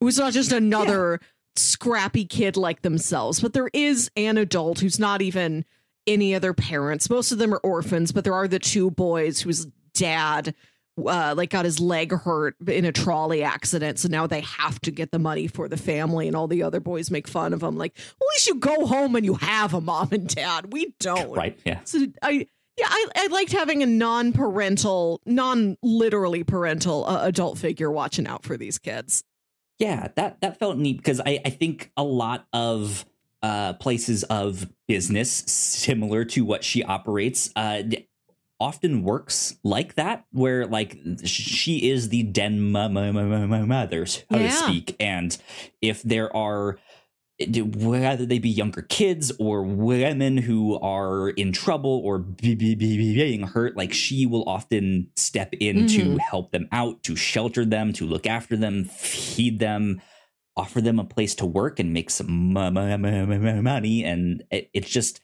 who's not just another scrappy kid like themselves, but there is an adult who's not even any other parents. Most of them are orphans, but there are the two boys whose dad uh, like got his leg hurt in a trolley accident, so now they have to get the money for the family, and all the other boys make fun of him. Like, at least you go home and you have a mom and dad. We don't. right. Yeah. So I yeah, I, I liked having a non-parental, non-literally parental uh, adult figure watching out for these kids. yeah that that felt neat because i i think a lot of uh places of business similar to what she operates uh often works like that where like she is the den mother so to Yeah. speak and if there are whether they be younger kids or women who are in trouble or be, be, be, be being hurt, like she will often step in to Mhm. help them out, to shelter them, to look after them, feed them, offer them a place to work and make some mo- mo- mo- mo- mo- money. And it, it's just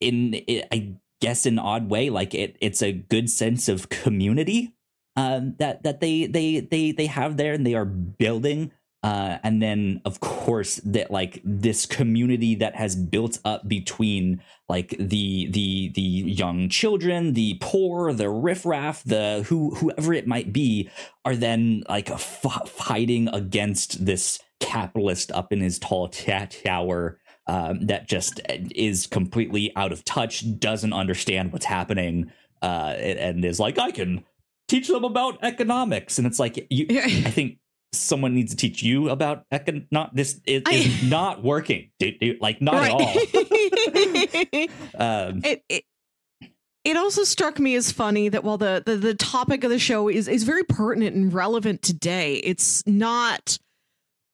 in, it, I guess, an odd way, like it, it's a good sense of community um, that that they they they they have there, and they are building. uh, and then of course that like this community that has built up between like the the the young children the poor the riffraff the who whoever it might be are then like f- fighting against this capitalist up in his tall t- tower um, that just is completely out of touch doesn't understand what's happening uh, and is like i can teach them about economics. And it's like you, i think someone needs to teach you about econ not this is I, not working dude, dude, like not right. at all. Um, it, it, it also struck me as funny that while the, the the topic of the show is is very pertinent and relevant today it's not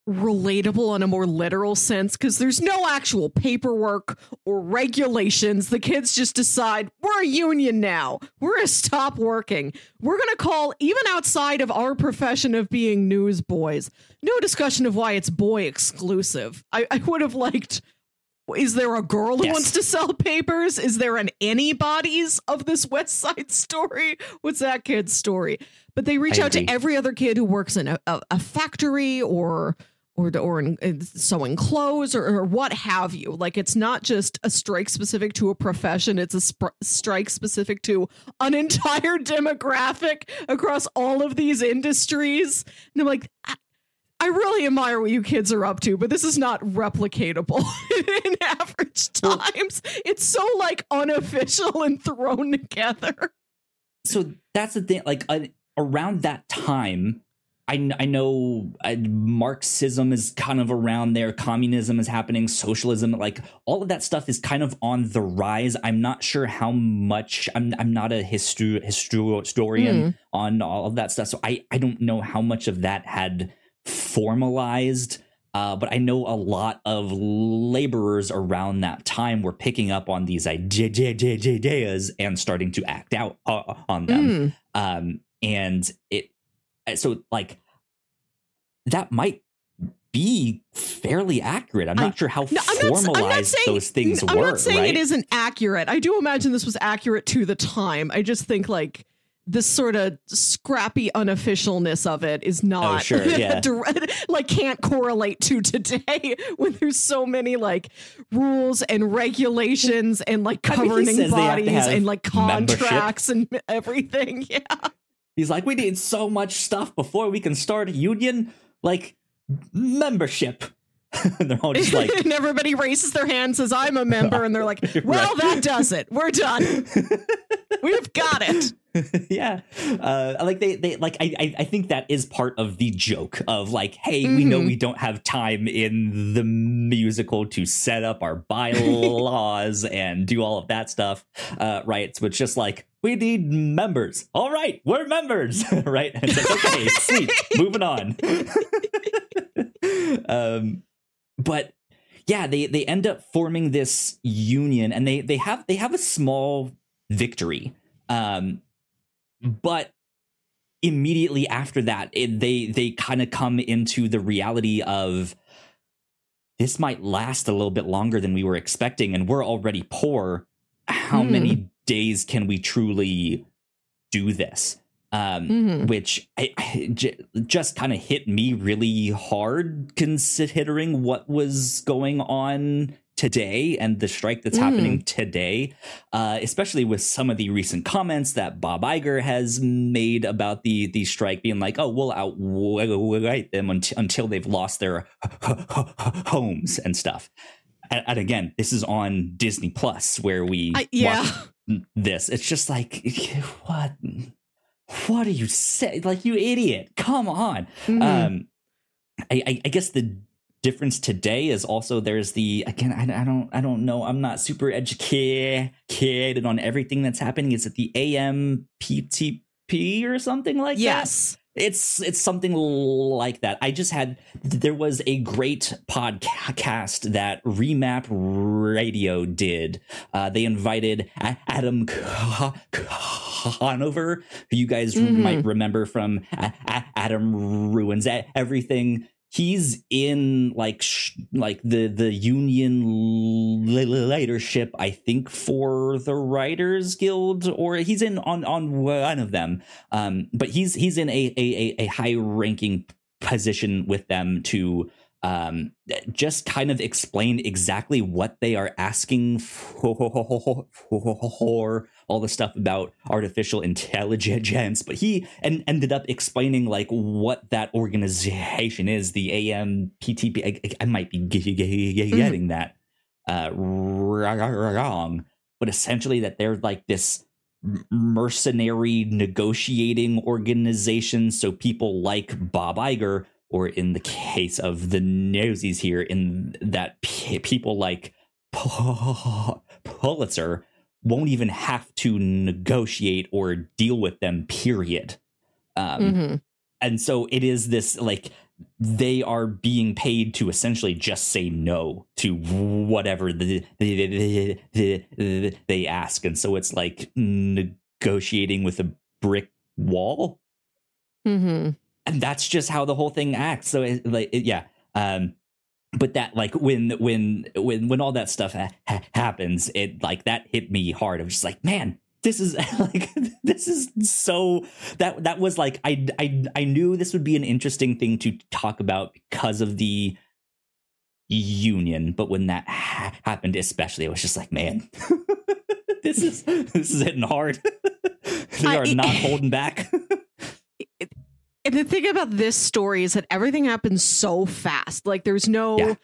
relatable in a more literal sense because there's no actual paperwork or regulations. The kids just decide we're a union now. We're going to stop working. We're going to call, even outside of our profession of being newsboys, no discussion of why it's boy exclusive. I, I would have liked. Is there a girl who yes. wants to sell papers? Is there an anybody's of this West Side story? What's that kid's story? But they reach I out agree. to every other kid who works in a, a, a factory or or or in, in sewing clothes or, or, what have you. Like it's not just a strike specific to a profession; it's a sp- strike specific to an entire demographic across all of these industries. And I'm like. I, I really admire what you kids are up to, but this is not replicatable in average times. It's so like unofficial and thrown together. So that's the thing. Like uh, around that time, I, I know uh, Marxism is kind of around there. Communism is happening. Socialism, like all of that stuff, is kind of on the rise. I'm not sure how much. I'm I'm not a history historian mm. on all of that stuff, so I I don't know how much of that had formalized. Uh, but I know a lot of laborers around that time were picking up on these ideas and starting to act out uh, on them. Mm. Um, and it Uh, so like that might be fairly accurate. I'm not I, sure how no, formalized saying, those things I'm were. I'm not saying right? it isn't accurate. I do imagine this was accurate to the time. I just think like this sort of scrappy unofficialness of it is oh, not oh, sure, yeah. like can't correlate to today when there's so many like rules and regulations and like governing I mean, bodies and like contracts membership. and everything. Yeah. He's like, we need so much stuff before we can start union, like membership. And they're all just like, and everybody raises their hand, says, "I'm a member," and they're like, "Well, right. that does it. We're done. We've got it." yeah, uh, like they, they, like I, I think that is part of the joke of like, hey, mm-hmm. we know mm-hmm. we don't have time in the musical to set up our bylaws and do all of that stuff, uh, right? So it's just like we need members. All right, we're members, right? And it's like, okay, sweet, moving on. um, but yeah, they they end up forming this union, and they they have they have a small victory, um, but immediately after that, it, they they kind of come into the reality of this might last a little bit longer than we were expecting, and we're already poor. How mm. many days can we truly do this? Um, mm-hmm. which I, I j- just kind of hit me really hard considering what was going on today and the strike that's mm. happening today, uh, especially with some of the recent comments that Bob Iger has made about the the strike, being like, "Oh, we'll outright them until, until they've lost their homes and stuff." And, and, again, this is on Disney Plus, where we I, yeah this. It's just like what what are you saying? Like you idiot! Come on. Mm-hmm. Um, I, I, I guess the difference today is also there's the again I, I, don't I don't know I'm not super educated on everything that's happening. Is it the AMPTP or something like yes. that? It's it's something like that. I just had there was a great podcast that Remap Radio did. Uh, they invited Adam Conover, who you guys mm-hmm. might remember from Adam Ruins Everything he's in like sh- like the the union leadership i think for the writers guild or he's in on on one of them. Um but he's he's in a a a high ranking position with them to um, just kind of explain exactly what they are asking for, all the stuff about artificial intelligence. But he and ended up explaining like what that organization is, the AMPTP. I, I might be getting that uh, wrong, but essentially that they're like this mercenary negotiating organization. So people like Bob Iger or in the case of the newsies here, in that p- people like Pulitzer won't even have to negotiate or deal with them, period. Um, mm-hmm. And so it is this like they are being paid to essentially just say no to whatever the, the, the, they ask. And so it's like negotiating with a brick wall. Mm-hmm and that's just how the whole thing acts. So it, like it, yeah, um, but that like when when when when all that stuff ha- ha- happens, it like that hit me hard. I was just like, man, this is like this is so that that was like I I I knew this would be an interesting thing to talk about because of the union, but when that ha- happened, especially, I was just like, man, this is this is hitting hard. they are I, not holding back. And the thing about this story is that everything happens so fast. Like there's no yeah.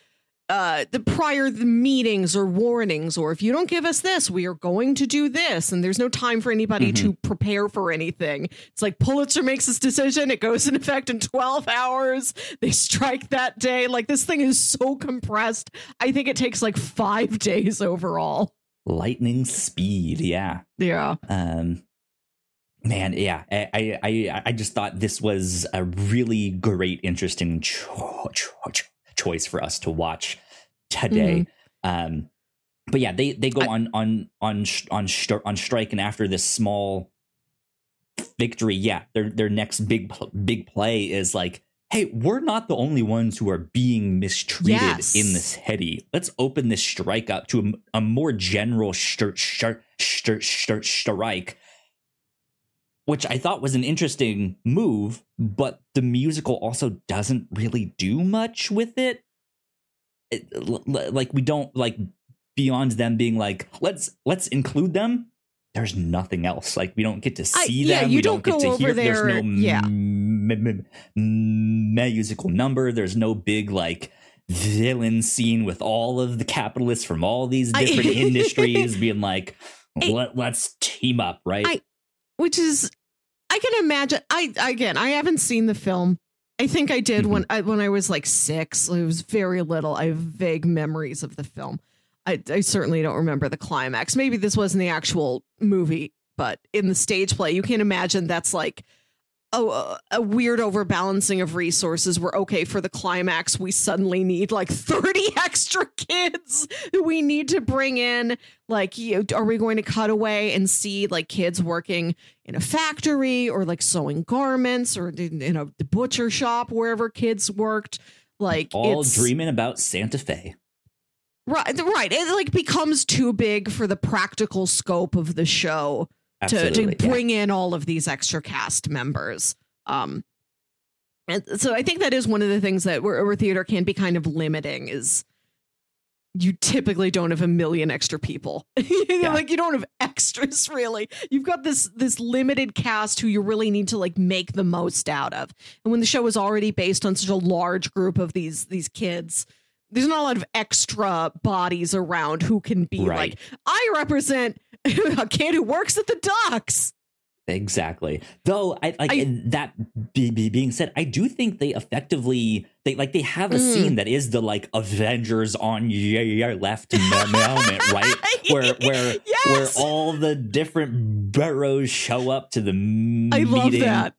uh the prior the meetings or warnings or if you don't give us this, we are going to do this. And there's no time for anybody mm-hmm. to prepare for anything. It's like Pulitzer makes this decision, it goes in effect in 12 hours. They strike that day. Like this thing is so compressed. I think it takes like five days overall. Lightning speed, yeah. Yeah. Um man yeah i i i just thought this was a really great interesting cho- cho- cho- choice for us to watch today mm-hmm. um but yeah they they go I, on on on on on strike and after this small victory yeah their their next big big play is like hey we're not the only ones who are being mistreated yes. in this heady let's open this strike up to a, a more general strike which I thought was an interesting move, but the musical also doesn't really do much with it. it like we don't like beyond them being like let's let's include them there's nothing else. Like we don't get to see I, yeah, them. You we don't, don't get to hear. There, there's no yeah. m- m- m- musical number. There's no big like villain scene with all of the capitalists from all these different I, industries being like, Let, us team up, right? I, which is I can imagine. I again, I haven't seen the film. I think I did mm-hmm. when I when I was like six. It was very little. I have vague memories of the film. I, I certainly don't remember the climax. Maybe this wasn't the actual movie, but in the stage play, you can imagine that's like a, a weird overbalancing of resources where okay for the climax we suddenly need like 30 extra kids who we need to bring in. Like you are we going to cut away and see like kids working in a factory or like sewing garments or in a butcher shop wherever kids worked? Like all dreaming about santa fe. Right right it like becomes too big for the practical scope of the show to, to bring yeah. in all of these extra cast members. Um, and so I think that is one of the things that where, where theater can be kind of limiting is you typically don't have a million extra people. yeah. like you don't have extras really. You've got this this limited cast who you really need to like make the most out of. And when the show is already based on such a large group of these these kids, there's not a lot of extra bodies around who can be right. like I represent a kid who works at the docks. Exactly. Though I like I, that be, be being said, I do think they effectively they like they have a mm. scene that is the like Avengers on your left moment, right? Where where yes! where all the different boroughs show up to the meeting. I love that.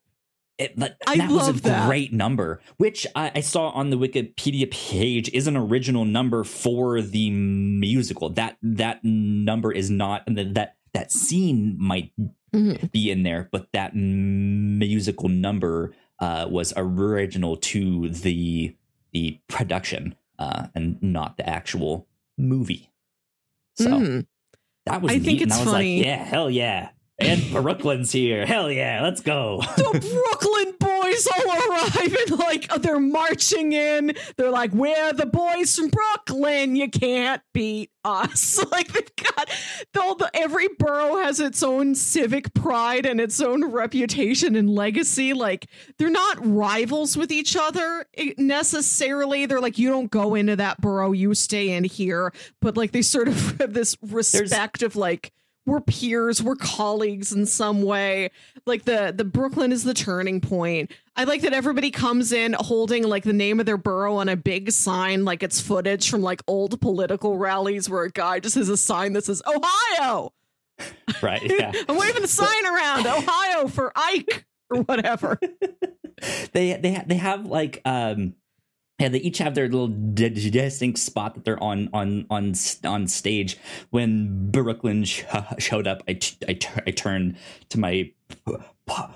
It, but I that was a that. great number, which I, I, saw on the Wikipedia page is an original number for the musical. That that number is not that that scene might mm-hmm. be in there, but that musical number uh, was original to the the production uh, and not the actual movie. So mm. that was I neat. think it's and I was funny. like, yeah, hell yeah and Brooklyn's here. Hell yeah, let's go. the Brooklyn boys all arrive and like they're marching in. They're like, "We're the boys from Brooklyn. You can't beat us." Like they've got all the every borough has its own civic pride and its own reputation and legacy. Like they're not rivals with each other eh, necessarily. They're like, you don't go into that borough, you stay in here. But like they sort of have this respect There's- of like we're peers, we're colleagues in some way. Like the the Brooklyn is the turning point. I like that everybody comes in holding like the name of their borough on a big sign, like it's footage from like old political rallies where a guy just has a sign that says Ohio. Right. Yeah. I'm waving the sign around Ohio for Ike or whatever. they they they have like um yeah, they each have their little distinct spot that they're on on on on stage. When Brooklyn sh- showed up, I, t- I, t- I turned to my p-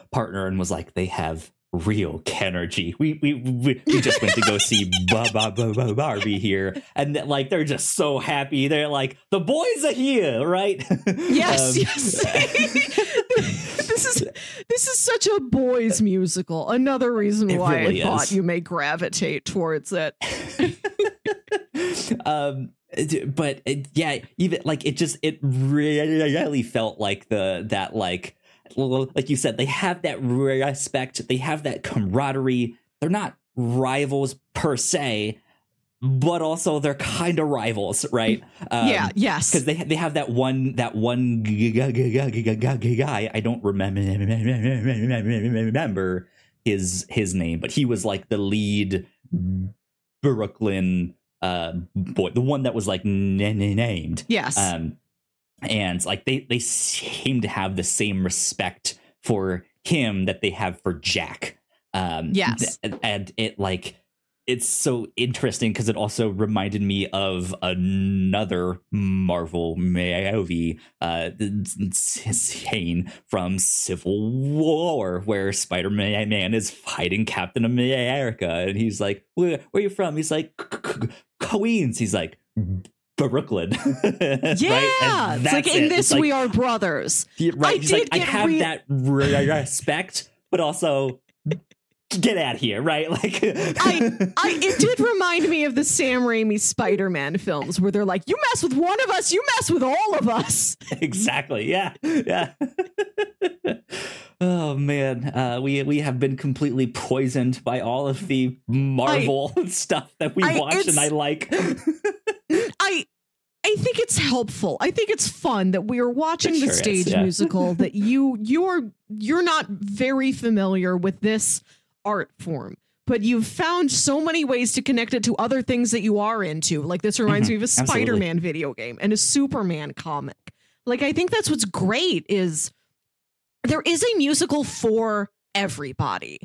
partner and was like, "They have real Kenergy. We we we, we just went to go see ba, ba, ba, ba, Barbie here, and like they're just so happy. They're like the boys are here, right? Yes, um, yes. this is this is such a boys musical. Another reason why really I thought you may gravitate towards it. um but yeah even like it just it really felt like the that like like you said, they have that respect, they have that camaraderie. They're not rivals per se, but also they're kind of rivals, right? Um, yeah, yes, because they they have that one that one guy. I don't remember remember his his name, but he was like the lead Brooklyn uh boy, the one that was like named. Yes. Um, and like they they seem to have the same respect for him that they have for Jack. Um, yes, th- and it like it's so interesting because it also reminded me of another Marvel movie, uh, scene from Civil War, where Spider Man is fighting Captain America, and he's like, "Where, where are you from?" He's like, "Queens." He's like, Brooklyn. yeah, right? like in it. this like, we are brothers. right, I He's like, I have re- that respect, but also get out here, right? Like I, I, it did remind me of the Sam Raimi Spider-Man films where they're like, "You mess with one of us, you mess with all of us." exactly. Yeah. Yeah. oh man, uh, we we have been completely poisoned by all of the Marvel I, stuff that we watch, and I like. I I think it's helpful. I think it's fun that we are watching the stage is, yeah. musical that you you're you're not very familiar with this art form, but you've found so many ways to connect it to other things that you are into. Like this reminds mm-hmm. me of a Spider-Man video game and a Superman comic. Like I think that's what's great is there is a musical for everybody.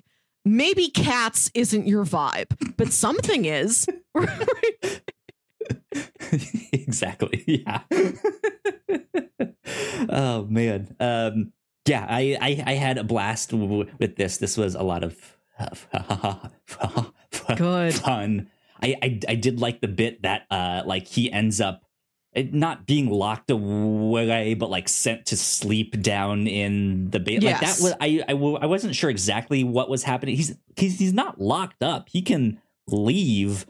Maybe Cats isn't your vibe, but something is. exactly. Yeah. oh man. Um yeah, I, I I had a blast with this. This was a lot of good fun. I, I I did like the bit that uh like he ends up eh, not being locked away, but like sent to sleep down in the bait. Yes. Like that was I, I I wasn't sure exactly what was happening. He's he's he's not locked up. He can leave,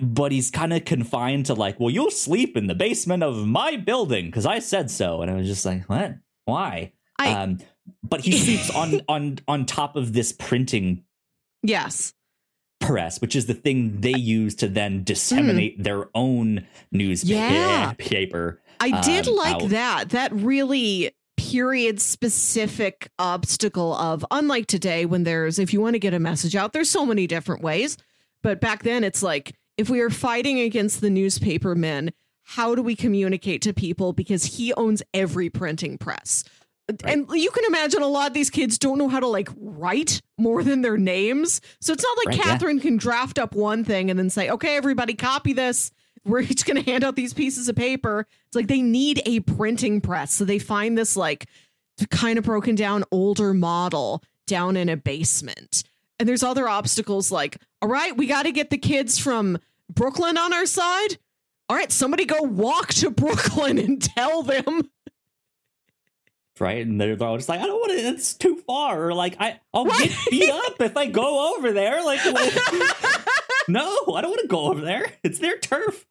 but he's kind of confined to like, well, you'll sleep in the basement of my building because I said so. And I was just like, what? Why? I, um, but he sleeps on on on top of this printing. Yes. Press, which is the thing they use to then disseminate mm. their own newspaper. Yeah. I did um, like out. that. That really period specific obstacle of unlike today when there's if you want to get a message out there's so many different ways but back then it's like if we are fighting against the newspaper men, how do we communicate to people? Because he owns every printing press. Right. And you can imagine a lot of these kids don't know how to like write more than their names. So it's not like right, Katherine yeah. can draft up one thing and then say, okay, everybody copy this. We're each going to hand out these pieces of paper. It's like they need a printing press. So they find this like kind of broken down older model down in a basement. And there's other obstacles like, all right, we got to get the kids from Brooklyn on our side. All right, somebody go walk to Brooklyn and tell them. right? And they're, they're all just like, I don't want to. It's too far. Or like, I I'll get beat up if I go over there. Like, like no, I don't want to go over there. It's their turf.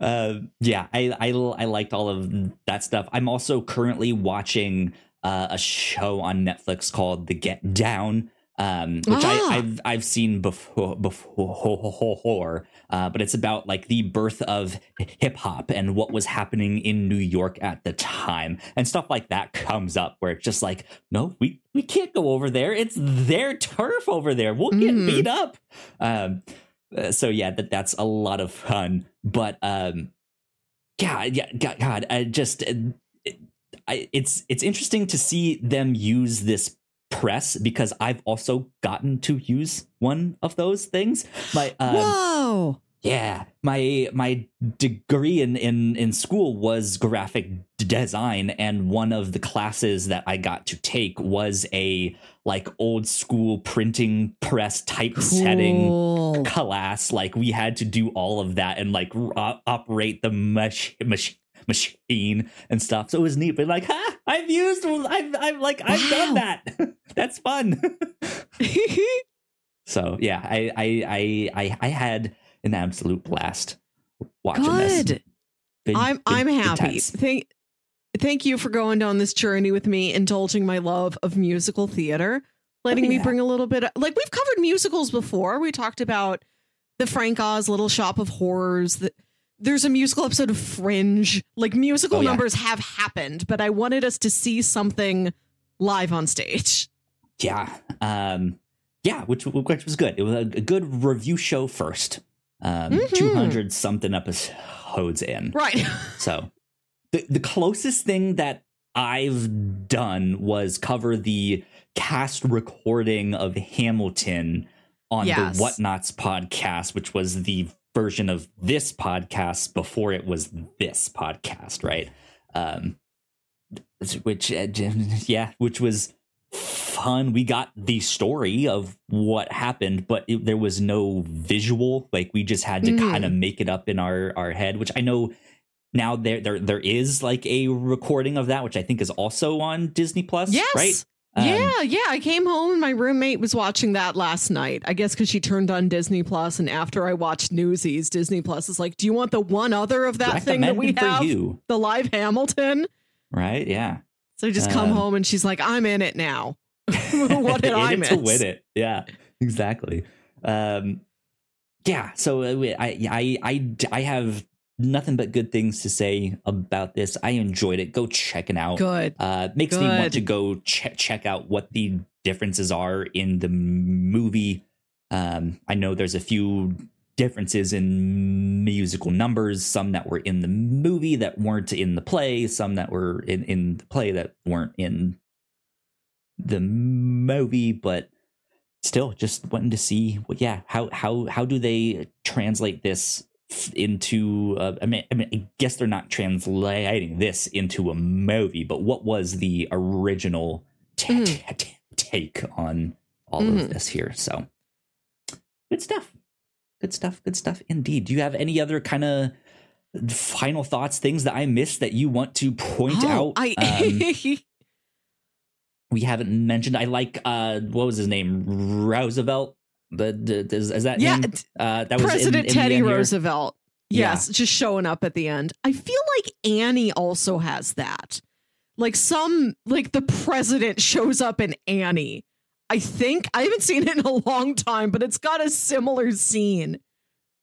uh, yeah, I, I I liked all of that stuff. I'm also currently watching uh, a show on Netflix called The Get Down um, which ah. I, have I've seen before before, uh, but it's about like the birth of hip hop and what was happening in New York at the time, and stuff like that comes up where it's just like, no, we we can't go over there. It's their turf over there. We'll get mm. beat up. Um, uh, so yeah, that that's a lot of fun. But um, God, yeah, God, God I just. Uh, it, I, it's it's interesting to see them use this press because I've also gotten to use one of those things. My um, whoa. Yeah, my my degree in, in in school was graphic design, and one of the classes that I got to take was a like old school printing press typesetting cool. class. Like we had to do all of that and like r- operate the mach- mach- machine and stuff. So it was neat. But like, ha, I've used, I've, I've like, I've wow. done that. That's fun. so yeah, I, I, I, I had an absolute blast watching good. this. Good, I'm, good, I'm happy. Thank, thank you for going down this journey with me, indulging my love of musical theater, letting oh, yeah. me bring a little bit. Of, like we've covered musicals before. We talked about the Frank Oz Little Shop of Horrors. The, there's a musical episode of Fringe. Like musical oh, yeah. numbers have happened, but I wanted us to see something live on stage. Yeah. Um yeah, which which was good. It was a, good review show first. Um mm-hmm. 200 something episodes in. Right. so the the closest thing that I've done was cover the cast recording of Hamilton on yes. the Whatnauts podcast, which was the version of this podcast before it was this podcast, right? Um, which, uh, yeah, which was fun. We got the story of what happened, but it, there was no visual. Like we just had to mm. kind of make it up in our our head. Which I know now there there there is like a recording of that, which I think is also on Disney Plus. Yes, right. Um, yeah, yeah. I came home and my roommate was watching that last night. I guess because she turned on Disney Plus, and after I watched Newsies, Disney Plus is like, "Do you want the one other of that thing that we have, you. the live Hamilton?" Right? Yeah. So just come um, home and she's like, "I'm in it now." what did I miss? To win it, yeah, exactly. Um, yeah. So uh, I, I, I, I have nothing but good things to say about this. I enjoyed it. Go check it out. Good. Uh, makes good. me want to go check check out what the differences are in the movie. Um, I know there's a few differences in musical numbers, some that were in the movie that weren't in the play, some that were in, in the play that weren't in the movie, but still just wanting to see well, yeah, how how how do they translate this into uh, I mean I mean I guess they're not translating this into a movie, but what was the original t- mm. t- take on all mm. of mm-hmm. this here? So good stuff. Good stuff. Good stuff indeed. Do you have any other kind of final thoughts, things that I missed that you want to point oh, out? I um, we haven't mentioned. I like uh what was his name? Roosevelt the is, is that yeah? Uh, that was President in, in Teddy Roosevelt. Yes, yeah. just showing up at the end. I feel like Annie also has that. Like some like the president shows up in Annie. I think I haven't seen it in a long time, but it's got a similar scene.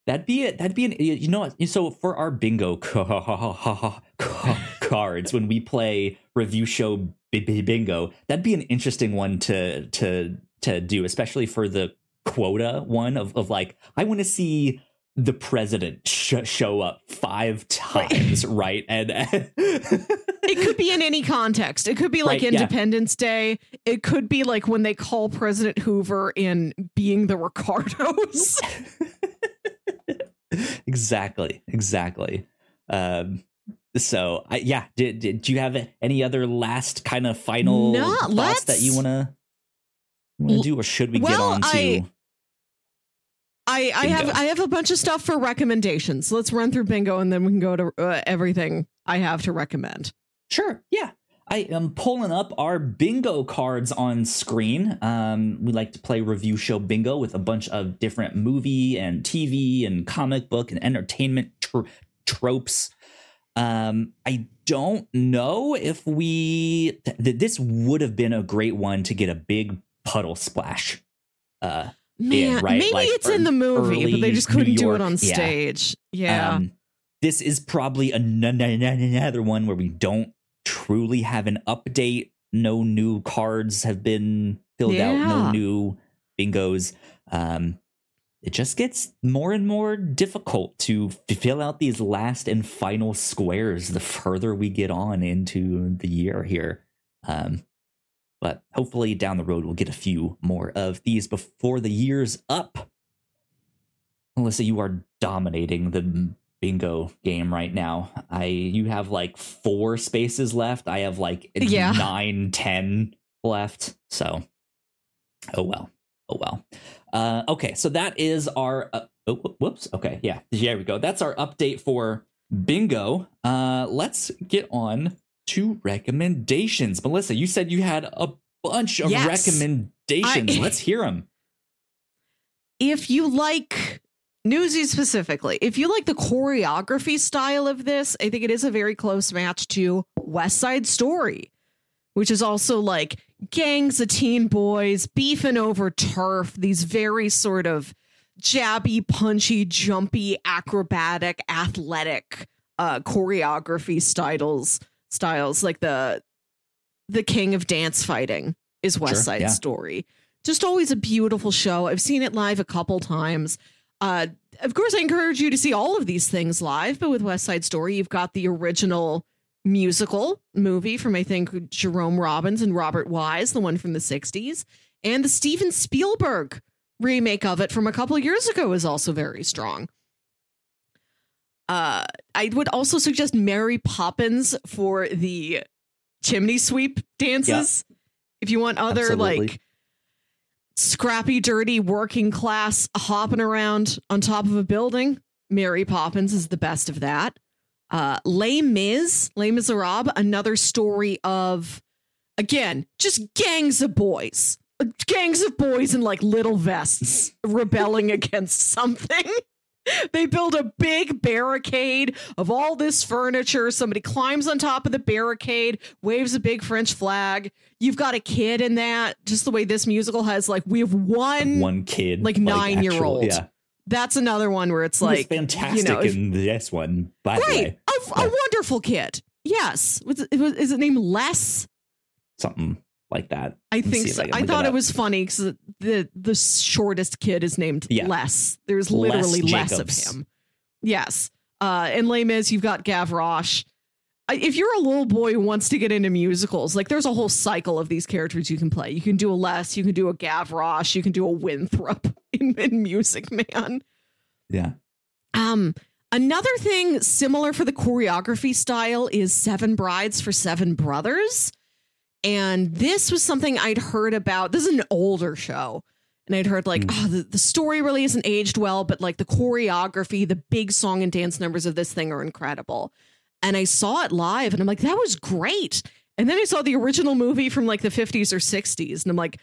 That'd be it. That'd be an you know what? So for our bingo cards when we play review show bingo, that'd be an interesting one to to to do, especially for the quota one of, of like i want to see the president sh- show up five times right, right? and it could be in any context. It could be like right, independence yeah. day. It could be like when they call president hoover in being the ricardos. Exactly exactly. Um so I, yeah did, did do you have any other last kind of final no, thoughts that you want to do or should we well, get on to? I, I, I have I have a bunch of stuff for recommendations. Let's run through bingo and then we can go to uh, everything I have to recommend. Sure. Yeah. I am pulling up our bingo cards on screen. Um, we like to play review show bingo with a bunch of different movie and TV and comic book and entertainment tr- tropes. Um, I don't know if we th- this would have been a great one to get a big puddle splash. Uh, Man, in, right? maybe Like, it's in the movie, but they just couldn't do it on stage. Yeah. Um, this is probably an- another one where we don't truly have an update. No new cards have been filled out. No new bingos. Um, it just gets more and more difficult to fill out these last and final squares the further we get on into the year here. Um, but hopefully down the road we'll get a few more of these before the year's up. Melissa, you are dominating the bingo game right now. I you have like four spaces left. I have like Yeah. nine, ten left. So, oh well, oh well. Uh, okay, so that is our. Uh, oh, whoops. Okay, yeah, there we go. That's our update for bingo. Uh, let's get on to recommendations. Melissa, you said you had a bunch of Yes. recommendations. I- let's hear them. if you like Newsy specifically, if you like the choreography style of this, I think it is a very close match to West Side Story, which is also like gangs of teen boys beefing over turf, these very sort of jabby, punchy, jumpy, acrobatic, athletic uh choreography styles styles like the the king of dance fighting is West Sure, Side yeah. Story. Just always a beautiful show. I've seen it live a couple times. Uh, of course, I encourage you to see all of these things live, but with West Side Story, you've got the original musical movie from, I think, Jerome Robbins and Robert Wise, the one from the 60s, and the Steven Spielberg remake of it from a couple years ago is also very strong. Uh, I would also suggest Mary Poppins for the chimney sweep dances. If you want other Absolutely. like scrappy, dirty, working class hopping around on top of a building, Mary Poppins is the best of that. Uh, Les Mis, Les Miserables, another story of, again, just gangs of boys. Gangs of boys in like little vests rebelling against something. They build a big barricade of all this furniture. Somebody climbs on top of the barricade, waves a big French flag. You've got a kid in that, just the way this musical has like we have one. One kid, like, nine-year-old. yeah, That's another one where it's like fantastic you know, if- in this one. By the right, way, a, a wonderful kid. Yes, it, was, is it named Les? something like that. I think so. I I thought it was funny because the the shortest kid is named Yeah. Les. There's literally less of him. Yes. Uh, in Les Mis, you've got Gavroche. If you're a little boy who wants to get into musicals, like there's a whole cycle of these characters you can play. You can do a Les, you can do a Gavroche, you can do a Winthrop in, in Music Man. Yeah, Um, another thing similar for the choreography style is Seven Brides for Seven Brothers. And this was something I'd heard about. This is an older show. And I'd heard like, Mm. oh, the, the story really isn't aged well, but like the choreography, the big song and dance numbers of this thing are incredible. And I saw it live and I'm like, that was great. And then I saw the original movie from like the 50s or 60s. And I'm like,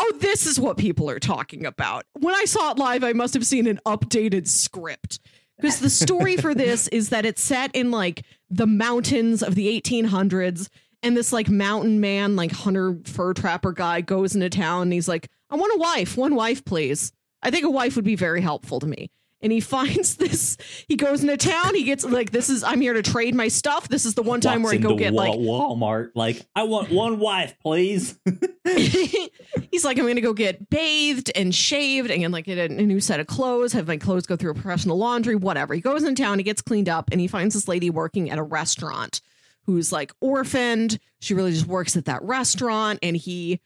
oh, this is what people are talking about. When I saw it live, I must have seen an updated script. Because the story for this is that it's set in like the mountains of the 1800s. And this like mountain man, like hunter fur trapper guy goes into town and he's like, I want a wife, one wife, please. I think a wife would be very helpful to me. And he finds this, he goes into town, he gets like, this is, I'm here to trade my stuff. This is the one time Walks where I go get Wa- like Walmart. Like, I want one wife, please. he's like, I'm gonna go get bathed and shaved and like get a, a new set of clothes, have my clothes go through a professional laundry, whatever. He goes in town, he gets cleaned up, and he finds this lady working at a restaurant who's like orphaned. She really just works at that restaurant, and he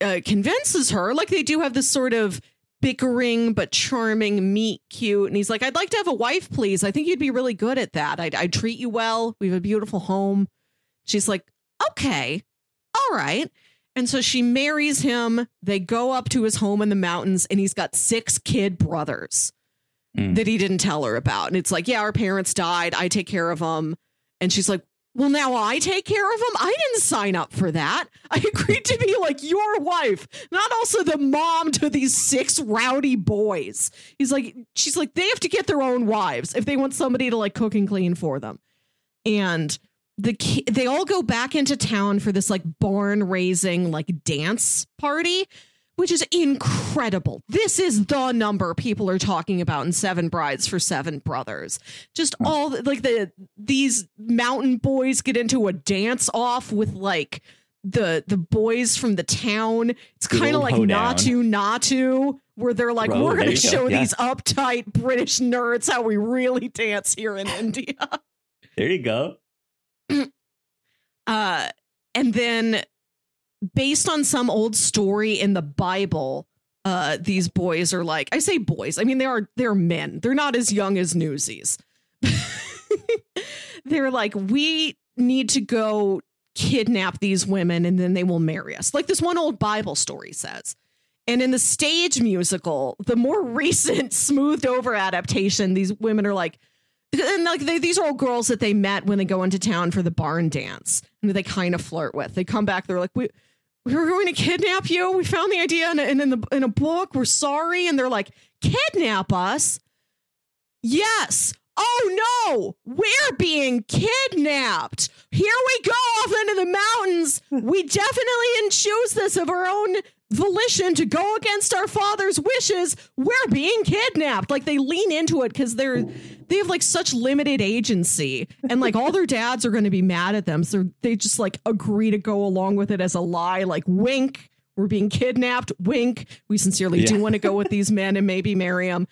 uh, convinces her, like they do have this sort of bickering but charming meet cute and he's like i'd like to have a wife please i think you'd be really good at that i'd, I'd treat you well we have a beautiful home she's like okay all right and so she marries him. They go up to his home in the mountains, and he's got six kid brothers Mm. that he didn't tell her about. And it's like, yeah, our parents died. I take care of them. And she's like, well, now I take care of them. I didn't sign up for that. I agreed to be like your wife, not also the mom to these six rowdy boys. He's like, she's like, they have to get their own wives if they want somebody to like cook and clean for them. And the they all go back into town for this like barn raising like dance party which is incredible. This is the number people are talking about in Seven Brides for Seven Brothers. Just all like the these mountain boys get into a dance off with like the the boys from the town. It's kind of like hoedown. Naatu Naatu, where they're like, Bro, we're gonna you go, show yeah. these uptight British nerds how we really dance here in India. There you go. Uh, and then based on some old story in the Bible, uh, these boys are like, I say boys, I mean they are they're men. They're not as young as newsies. they're like, we need to go kidnap these women and then they will marry us. Like this one old Bible story says. And in the stage musical, the more recent smoothed over adaptation, these women are like, and like they, these are all girls that they met when they go into town for the barn dance and they kind of flirt with. They come back, they're like, we we were going to kidnap you. We found the idea in a, in, in the in a book. We're sorry, and they're like, kidnap us? Yes. Oh no, we're being kidnapped. Here we go off into the mountains. We definitely didn't choose this of our own volition to go against our father's wishes. We're being kidnapped. Like they lean into it because they're they have like such limited agency and like all their dads are going to be mad at them. So they just like agree to go along with it as a lie. Like wink, we're being kidnapped. Wink, we sincerely do want to go with these men and maybe marry them.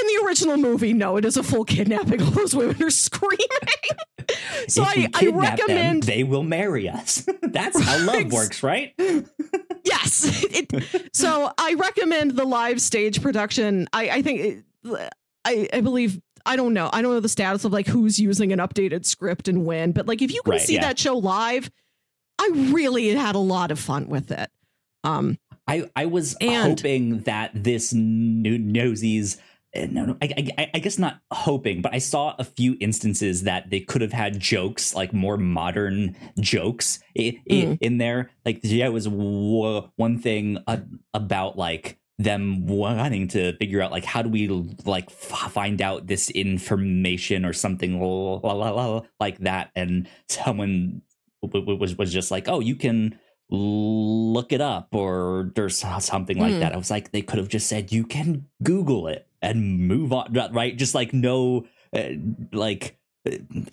In the original movie, no, it is a full kidnapping. All those women are screaming. so I, I kidnap them, recommend they will marry us. That's how love works, right? yes. It, so I recommend the live stage production. I, I think it, I, I believe I don't know. I don't know the status of like who's using an updated script and when, but like if you can Right, see yeah. that show live, I really had a lot of fun with it. Um, I I was And- hoping that this new nosies. uh, No, no, I, I, I guess not hoping, but I saw a few instances that they could have had jokes, like more modern jokes, i i Mm. in there. Like, yeah, it was w- one thing uh, about like them wanting to figure out like how do we like f- find out this information or something la- la- la- like that, and someone w- w- was was just like, oh, you can look it up or there's something like Mm. that. I was like, they could have just said you can Google it and move on, right? Just like no, uh, like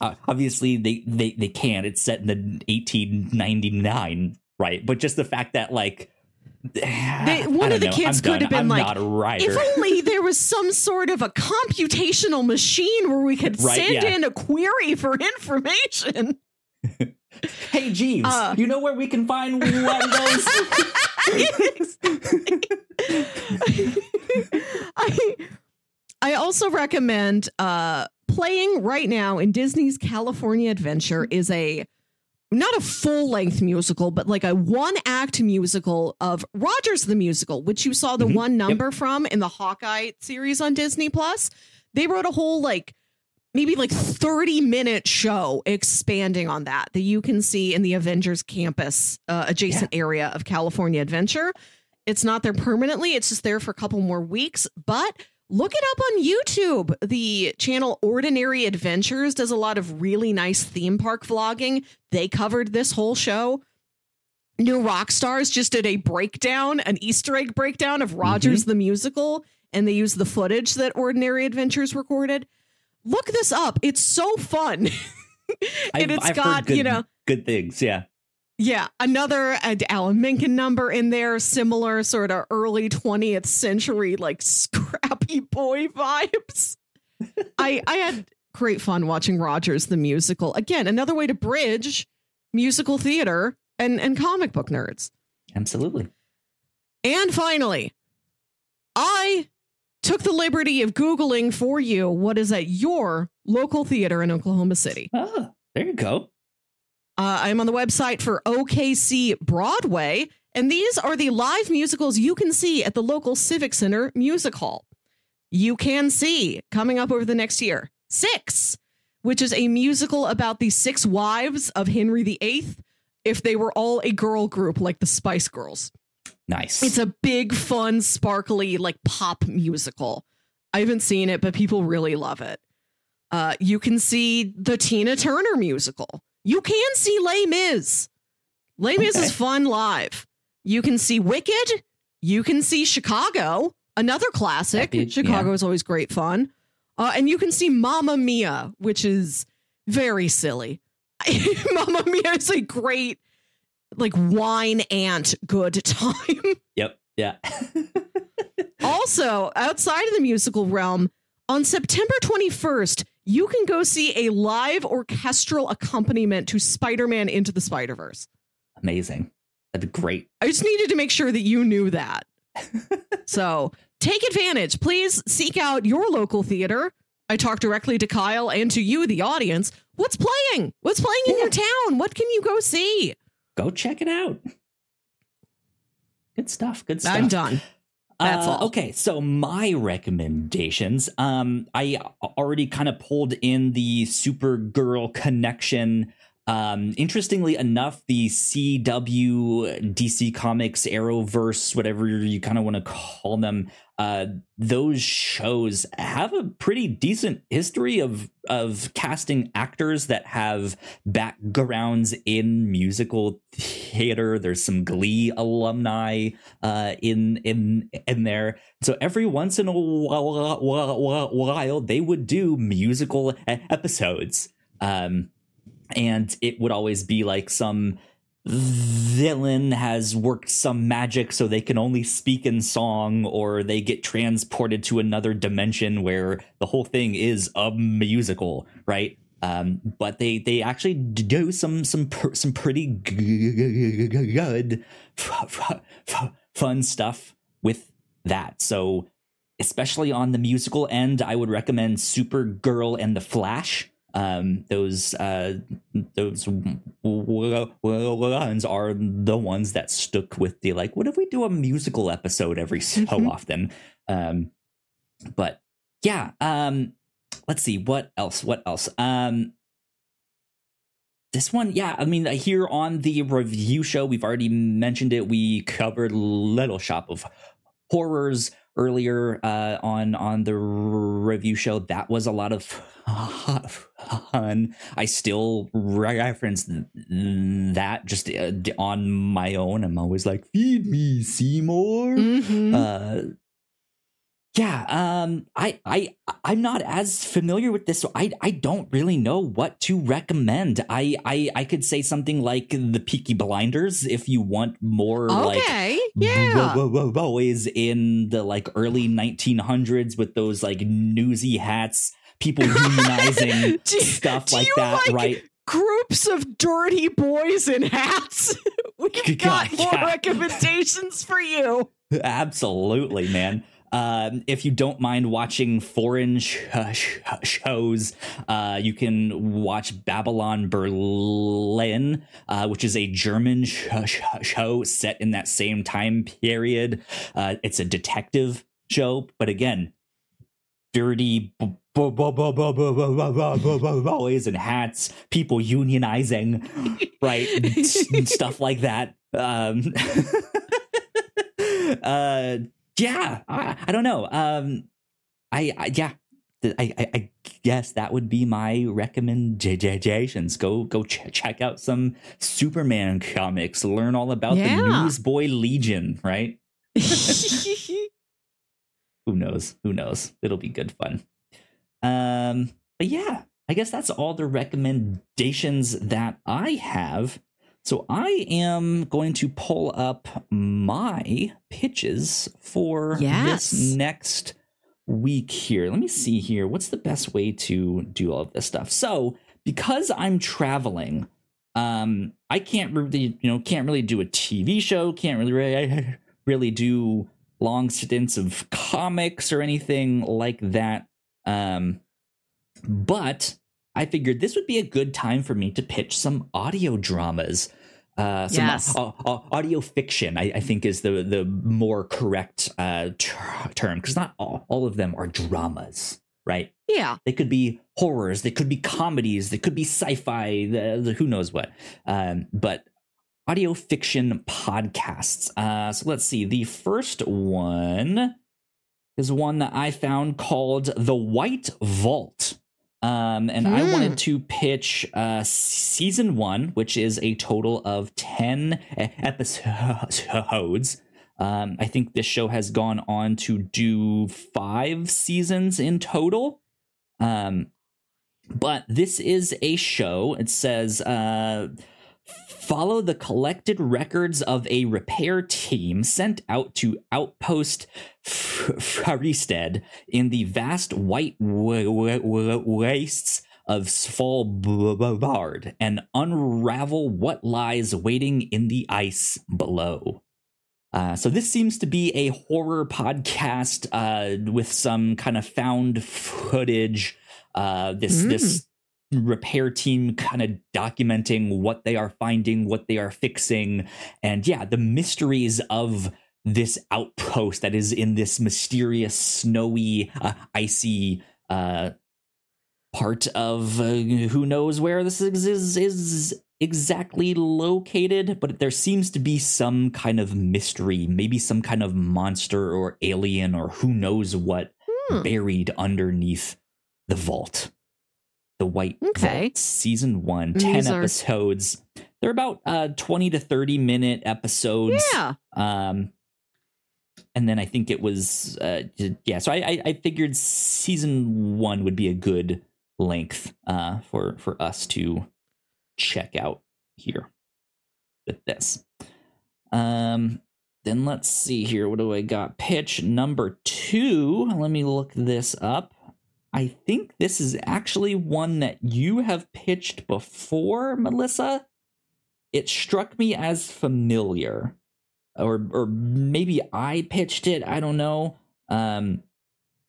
uh, obviously they they they can. It's set in the 1899, right? But just the fact that like. They, one of the kids could have been I'm like, not a writer. if only there was some sort of a computational machine where we could Right, send yeah. in a query for information. hey Jeeves, Uh. you know where we can find one of those? I I also recommend uh playing right now in Disney's California Adventure is a not a full length musical, but like a one act musical of Rogers the Musical, which you saw the Mhm. one number from in the Hawkeye series on Disney Plus. They wrote a whole like maybe like 30 minute show expanding on that that you can see in the Avengers campus uh, adjacent area of California Adventure. It's not there permanently, it's just there for a couple more weeks, but look it up on YouTube. The channel Ordinary Adventures does a lot of really nice theme park vlogging. They covered this whole show. New Rockstars just did a breakdown, an Easter egg breakdown of Rogers mm-hmm. the musical, and they used the footage that Ordinary Adventures recorded. Look this up. It's so fun. and I've- it's I've got, good, you know, good things. Yeah. Yeah, another uh, Alan Menken number in there, similar sort of early 20th century, like scrappy boy vibes. I I had great fun watching Rogers the musical. Again, another way to bridge musical theater and, and comic book nerds. Absolutely. And finally, I took the liberty of Googling for you what is at your local theater in Oklahoma City. Oh, there you go. Uh, I'm on the website for OKC Broadway, and these are the live musicals you can see at the local Civic Center Music Hall. You can see coming up over the next year Six, which is a musical about the six wives of Henry VIII if they were all a girl group like the Spice Girls. Nice. It's a big, fun, sparkly, like pop musical. I haven't seen it, but people really love it. Uh, you can see the Tina Turner musical. You can see Les Mis. Les Mis Okay. is fun live. You can see Wicked. You can see Chicago, another classic. Be- Chicago yeah. is always great fun. Uh, and you can see Mamma Mia, which is very silly. Mamma Mia is a great, like, wine ant good time. yep. Yeah. also, outside of the musical realm, on September 21st, you can go see a live orchestral accompaniment to Spider Man Into the Spider Verse. Amazing. That'd be great. I just needed to make sure that you knew that. so take advantage. Please seek out your local theater. I talk directly to Kyle and to you, the audience. What's playing? What's playing in your town? What can you go see? Go check it out. Good stuff. Good stuff. I'm done. That's Uh, all. Okay, so my recommendations. Um, I already kind of pulled in the Supergirl connection. Um, interestingly enough, the CW, DC Comics, Arrowverse, whatever you kind of want to call them, uh, those shows have a pretty decent history of of casting actors that have backgrounds in musical theater. There's some Glee alumni uh, in in in there. So every once in a while, while, while they would do musical episodes, um, and it would always be like some villain has worked some magic so they can only speak in song or they get transported to another dimension where the whole thing is a musical right? Um, but they they actually do some some some pretty good fun stuff with that. So especially on the musical end i would recommend supergirl and the flash um those uh those ones are the ones that stuck with the like what if we do a musical episode every so Mhm. often? Um but yeah um let's see what else what else? Um this one yeah i mean here on the review show we've already mentioned it. We covered little shop of horrors earlier uh, on on the review show. That was a lot of fun. I still reference that just uh, on my own. I'm always like, "Feed me, Seymour." Mhm. Uh, yeah, um, I, I, I'm not as familiar with this, so I, I don't really know what to recommend. I, I, I could say something like the Peaky Blinders if you want more like okay. yeah. bo- bo- bo- boys in the like early 1900s with those like newsy hats, people unionizing Do stuff do like that, like right? Groups of dirty boys in hats. We've got God, more yeah. recommendations for you. Absolutely, man. Um, if you don't mind watching foreign sh- sh- shows, uh, you can watch Babylon Berlin, uh, which is a German sh- show set in that same time period. Uh, it's a detective show, but again, dirty b- boys and hats, people unionizing, right? stuff like that. Um, uh, yeah, I, I don't know. Um, I, I yeah, I, I, I guess that would be my recommendations. Go go ch- check out some Superman comics. Learn all about Yeah. the Newsboy Legion. Right? Who knows? Who knows? It'll be good fun. Um, but yeah, I guess that's all the recommendations that I have. So I am going to pull up my pitches for Yes. this next week here. Let me see here. What's the best way to do all of this stuff? So, because I'm traveling, um, I can't really, you know, can't really do a TV show, can't really really, really do long stints of comics or anything like that. Um, but I figured this would be a good time for me to pitch some audio dramas. Uh, some Yes. au- au- audio fiction, I, I think, is the the more correct uh, ter- term because not all, all of them are dramas, right? Yeah. They could be horrors, they could be comedies, they could be sci-fi, the, the who knows what. Um, but audio fiction podcasts. Uh, so let's see. The first one is one that I found called The White Vault. Um, and I Hmm. wanted to pitch uh, season one, which is a total of 10 e- episodes. Um, I think this show has gone on to do five seasons in total. Um, but this is a show. It says uh, follow the collected records of a repair team sent out to Outpost Faristed in the vast white wa- wa- wa- wastes of Svalbard and unravel what lies waiting in the ice below. Uh, so this seems to be a horror podcast uh, with some kind of found footage. Uh, this Mm. this repair team kind of documenting what they are finding, what they are fixing, and yeah, the mysteries of this outpost that is in this mysterious, snowy, uh, icy uh, part of uh, who knows where this is, is is exactly located, but there seems to be some kind of mystery, maybe some kind of monster or alien or who knows what Hmm. buried underneath the vault. The White Okay. Vault, season one, And 10 these are- episodes. They're about uh 20 to 30 minute episodes. Yeah. Um, and then I think it was uh yeah. So I I, I figured season one would be a good length uh for for us to check out here with this. Um, then let's see here. What do I got? Pitch number two. Let me look this up. I think this is actually one that you have pitched before, Melissa. It struck me as familiar or or maybe I pitched it. I don't know. Um,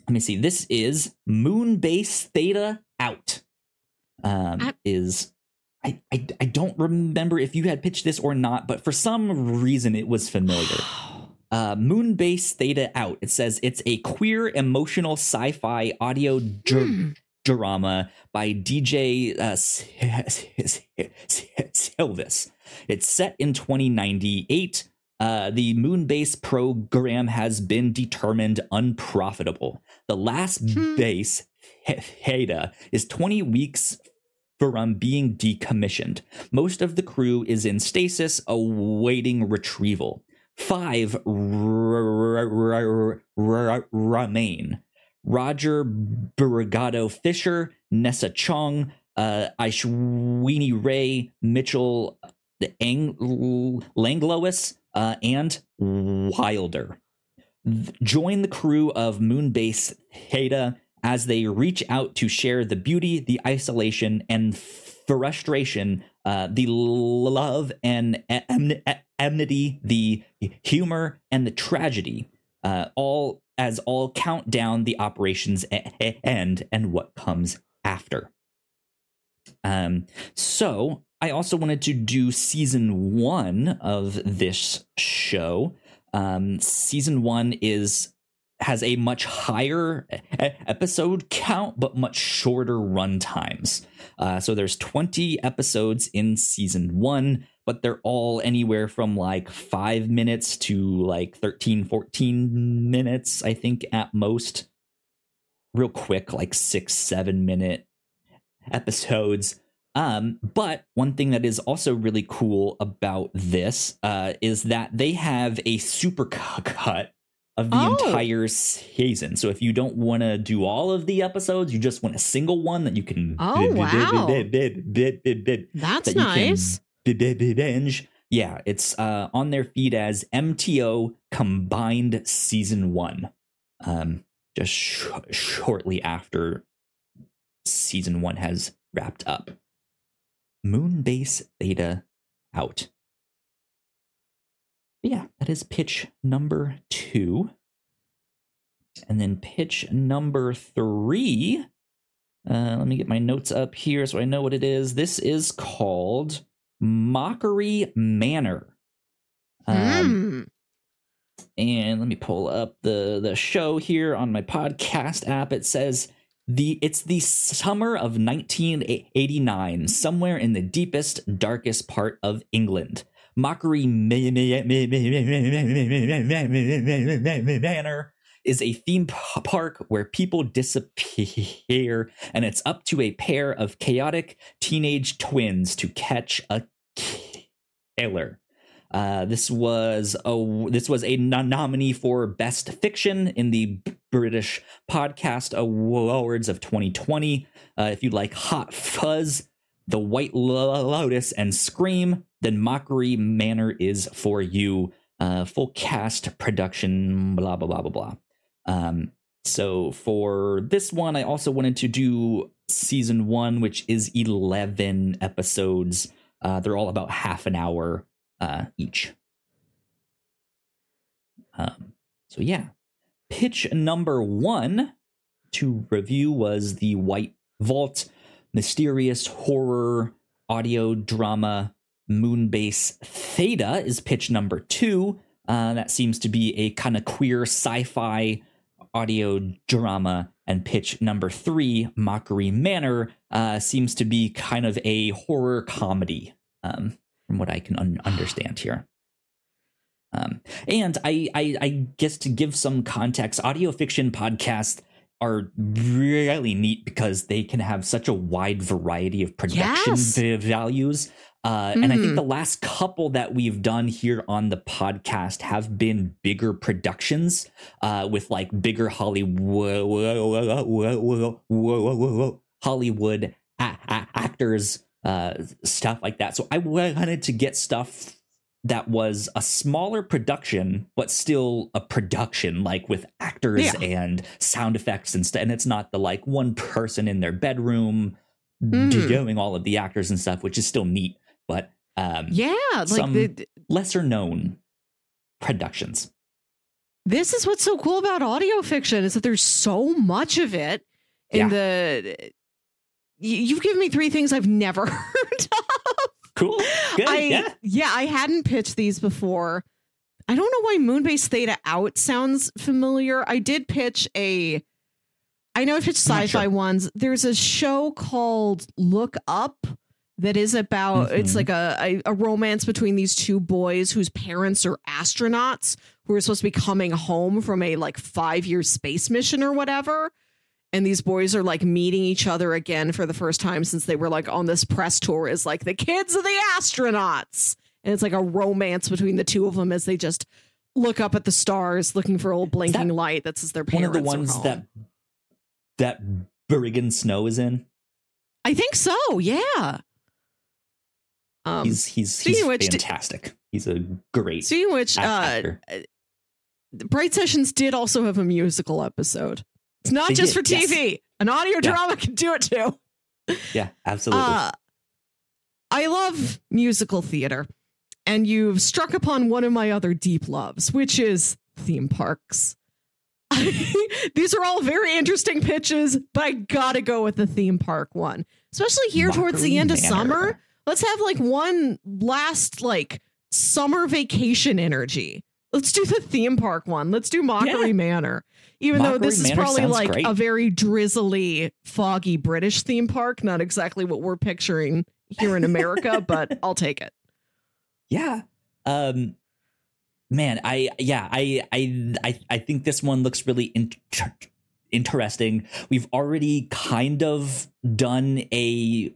let me see. This is Moonbase Theta out. Um, I- is I, I I don't remember if you had pitched this or not, but for some reason it was familiar. Uh, Moonbase Theta out. It says it's a queer emotional sci-fi audio dr- Hmm. drama by DJ uh, Sylvis. It's set in 2098. Uh, the Moonbase program has been determined unprofitable. The last Hmm. base, Theta, is 20 weeks from being decommissioned. Most of the crew is in stasis awaiting retrieval. Five remain. Roger Brigado Fisher, Nessa Chong, uh, Aishwini Ray, Mitchell Ang- Langlois, uh, and Wilder. Join the crew of Moonbase Theta as they reach out to share the beauty, the isolation, and frustration, uh, the love and enmity, the humor, and the tragedy, uh, all as all count down the operation's end and what comes after. Um, so I also wanted to do season one of this show. Um, season one is has a much higher episode count, but much shorter run times. Uh, so there's 20 episodes in season one, but they're all anywhere from like five minutes to like 13, 14 minutes, I think, at most. Real quick, like six, seven minute episodes. Um, but one thing that is also really cool about this uh, is that they have a super cut of the Oh. entire season. So if you don't want to do all of the episodes, you just want a single one that you can Oh, wow. That's that you can nice. bi- bi- bi- binge. Yeah, it's uh, on their feed as MTO Combined Season One, um, just sh- shortly after Season One has wrapped up. Moonbase Theta out. Yeah, that is pitch number two. And then pitch number three. Uh, let me get my notes up here so I know what it is. This is called Mockery Manor. Um, Mm. and let me pull up the the show here on my podcast app. It says the it's the summer of 1989 somewhere in the deepest darkest part of england mockery manor is a theme park where people disappear and it's up to a pair of chaotic teenage twins to catch a killer uh, this was a this was a nominee for best fiction in the British Podcast Awards of 2020. Uh, if you like Hot Fuzz, The White Lotus, and Scream, then Mockery Manor is for you. Uh, full cast production, blah blah blah blah blah. Um, so for this one, I also wanted to do season one, which is 11 episodes. Uh, they're all about half an hour uh, each. Um, so yeah, pitch number one to review was the White Vault, mysterious horror audio drama Moonbase Theta is pitch number two. Uh, that seems to be a kind of queer sci-fi audio drama. And pitch number three, Mockery Manor, uh, seems to be kind of a horror comedy. Um, from what I can un- understand here. Um, and I, I, I guess to give some context, audio fiction podcasts are really neat because they can have such a wide variety of production Yes. v- values. Uh, And I think Mhm. the last couple that we've done here on the podcast have been bigger productions uh, with like bigger Hollywood Hollywood actors, uh, stuff like that. So I wanted to get stuff that was a smaller production, but still a production, like with actors Yeah. and sound effects and stuff. And it's not the like one person in their bedroom Mm. doing all of the actors and stuff, which is still neat, but um, Yeah, like Some- the, lesser known productions. this is what's so cool about audio fiction is that there's so much of it in Yeah. the you- you've given me three things I've never heard of. Cool. Good. I yeah. I hadn't pitched these before. I don't know why Moonbase Theta Out sounds familiar. I did pitch a I know if it's sci-fi sure. ones. There's a show called Look Up that is about it's Mhm. like a, a a romance between these two boys whose parents are astronauts who are supposed to be coming home from a like 5-year space mission or whatever and these boys are like meeting each other again for the first time since they were like on this press tour is like the kids of the astronauts and it's like a romance between the two of them as they just look up at the stars looking for old blinking light that says their parents One of the ones that that Briggon Snow is in. I think so yeah um he's he's he's of which, did- fantastic. he's a great speaking which act- uh. Bright Sessions did also have a musical episode it's not They just did, for yes. TV an audio Yeah. drama can do it too Yeah, absolutely. Uh, I love musical theater, and you've struck upon one of my other deep loves, which is theme parks. These are all very interesting pitches, but I gotta go with the theme park one, especially here towards the Mockery end of Manor. summer. Let's have like one last like summer vacation energy. Let's do the theme park one. Let's do Mockery Yeah. Manor. Even though Mockery this is probably like great. a very drizzly, foggy British theme park, not exactly what we're picturing here in America, but I'll take it. Yeah. Um man, I yeah, I I I I think this one looks really inter- interesting. We've already kind of done a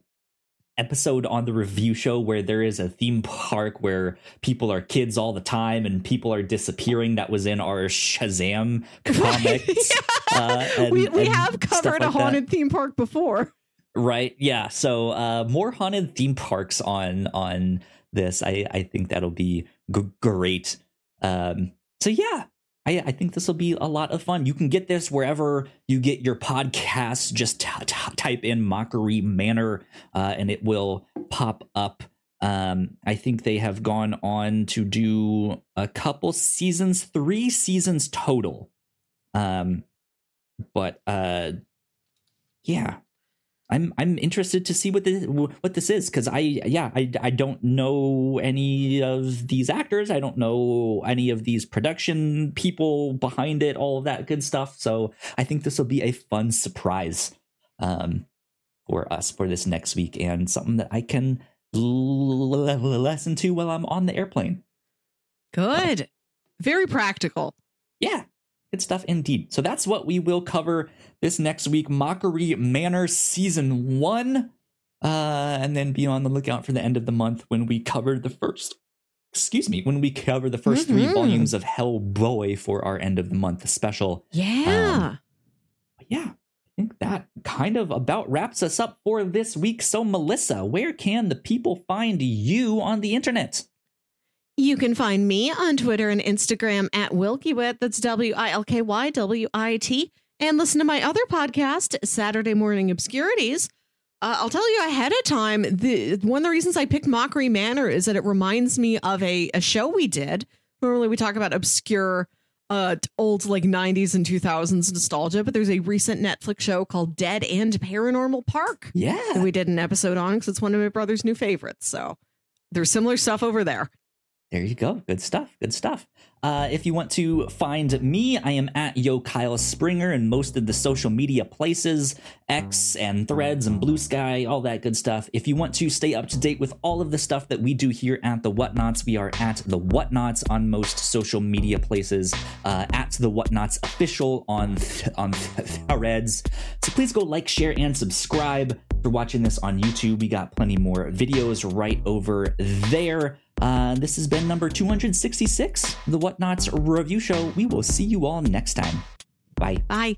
episode on the review show where there is a theme park where people are kids all the time and people are disappearing that was in our Shazam comics. Yeah. uh, and- we we have covered a like that. haunted theme park before. Right. Yeah. So uh more haunted theme parks on on this. I I think that'll be g- great. Um so yeah. I, I think this will be a lot of fun. You can get this wherever you get your podcasts. Just t- t- type in Mockery Manor uh, and it will pop up. Um, I think they have gone on to do a couple seasons, three seasons total. Um, but uh, yeah, I'm I'm interested to see what this what this is because I yeah I I don't know any of these actors I don't know any of these production people behind it all of that good stuff so I think this will be a fun surprise um for us for this next week and something that I can l- listen to while I'm on the airplane. Good, very practical. Yeah, good stuff indeed. So that's what we will cover this next week Mockery Manor Season 1. Uh, and then be on the lookout for the end of the month when we cover the first, excuse me, when we cover the 1st three Mhm. volumes of Hellboy for our end of the month special. Yeah. But yeah, I think that kind of about wraps us up for this week. So, Melissa, where can the people find you on the internet? You can find me on Twitter and Instagram at Wilkywit. That's W I L K Y W I T. And listen to my other podcast, Saturday Morning Obscurities. Uh, I'll tell you ahead of time. The one of the reasons I picked Mockery Manor is that it reminds me of a, a show we did. Normally, we talk about obscure, uh, old like '90s and 2000s nostalgia, but there's a recent Netflix show called Dead End Paranormal Park Yeah. we did an episode on because it's one of my brother's new favorites. So there's similar stuff over there. There you go. Good stuff. Good stuff. Uh, if you want to find me, I am at Yo Kyle Springer in most of the social media places X and Threads and Blue Sky, all that good stuff. If you want to stay up to date with all of the stuff that we do here at the Whatnauts, we are at the Whatnauts on most social media places, uh, at the Whatnauts official on on Threads. So please go like, share, and subscribe. For watching this on YouTube, we got plenty more videos right over there. Uh, this has been number 266, the Whatnauts review show. We will see you all next time. Bye. Bye.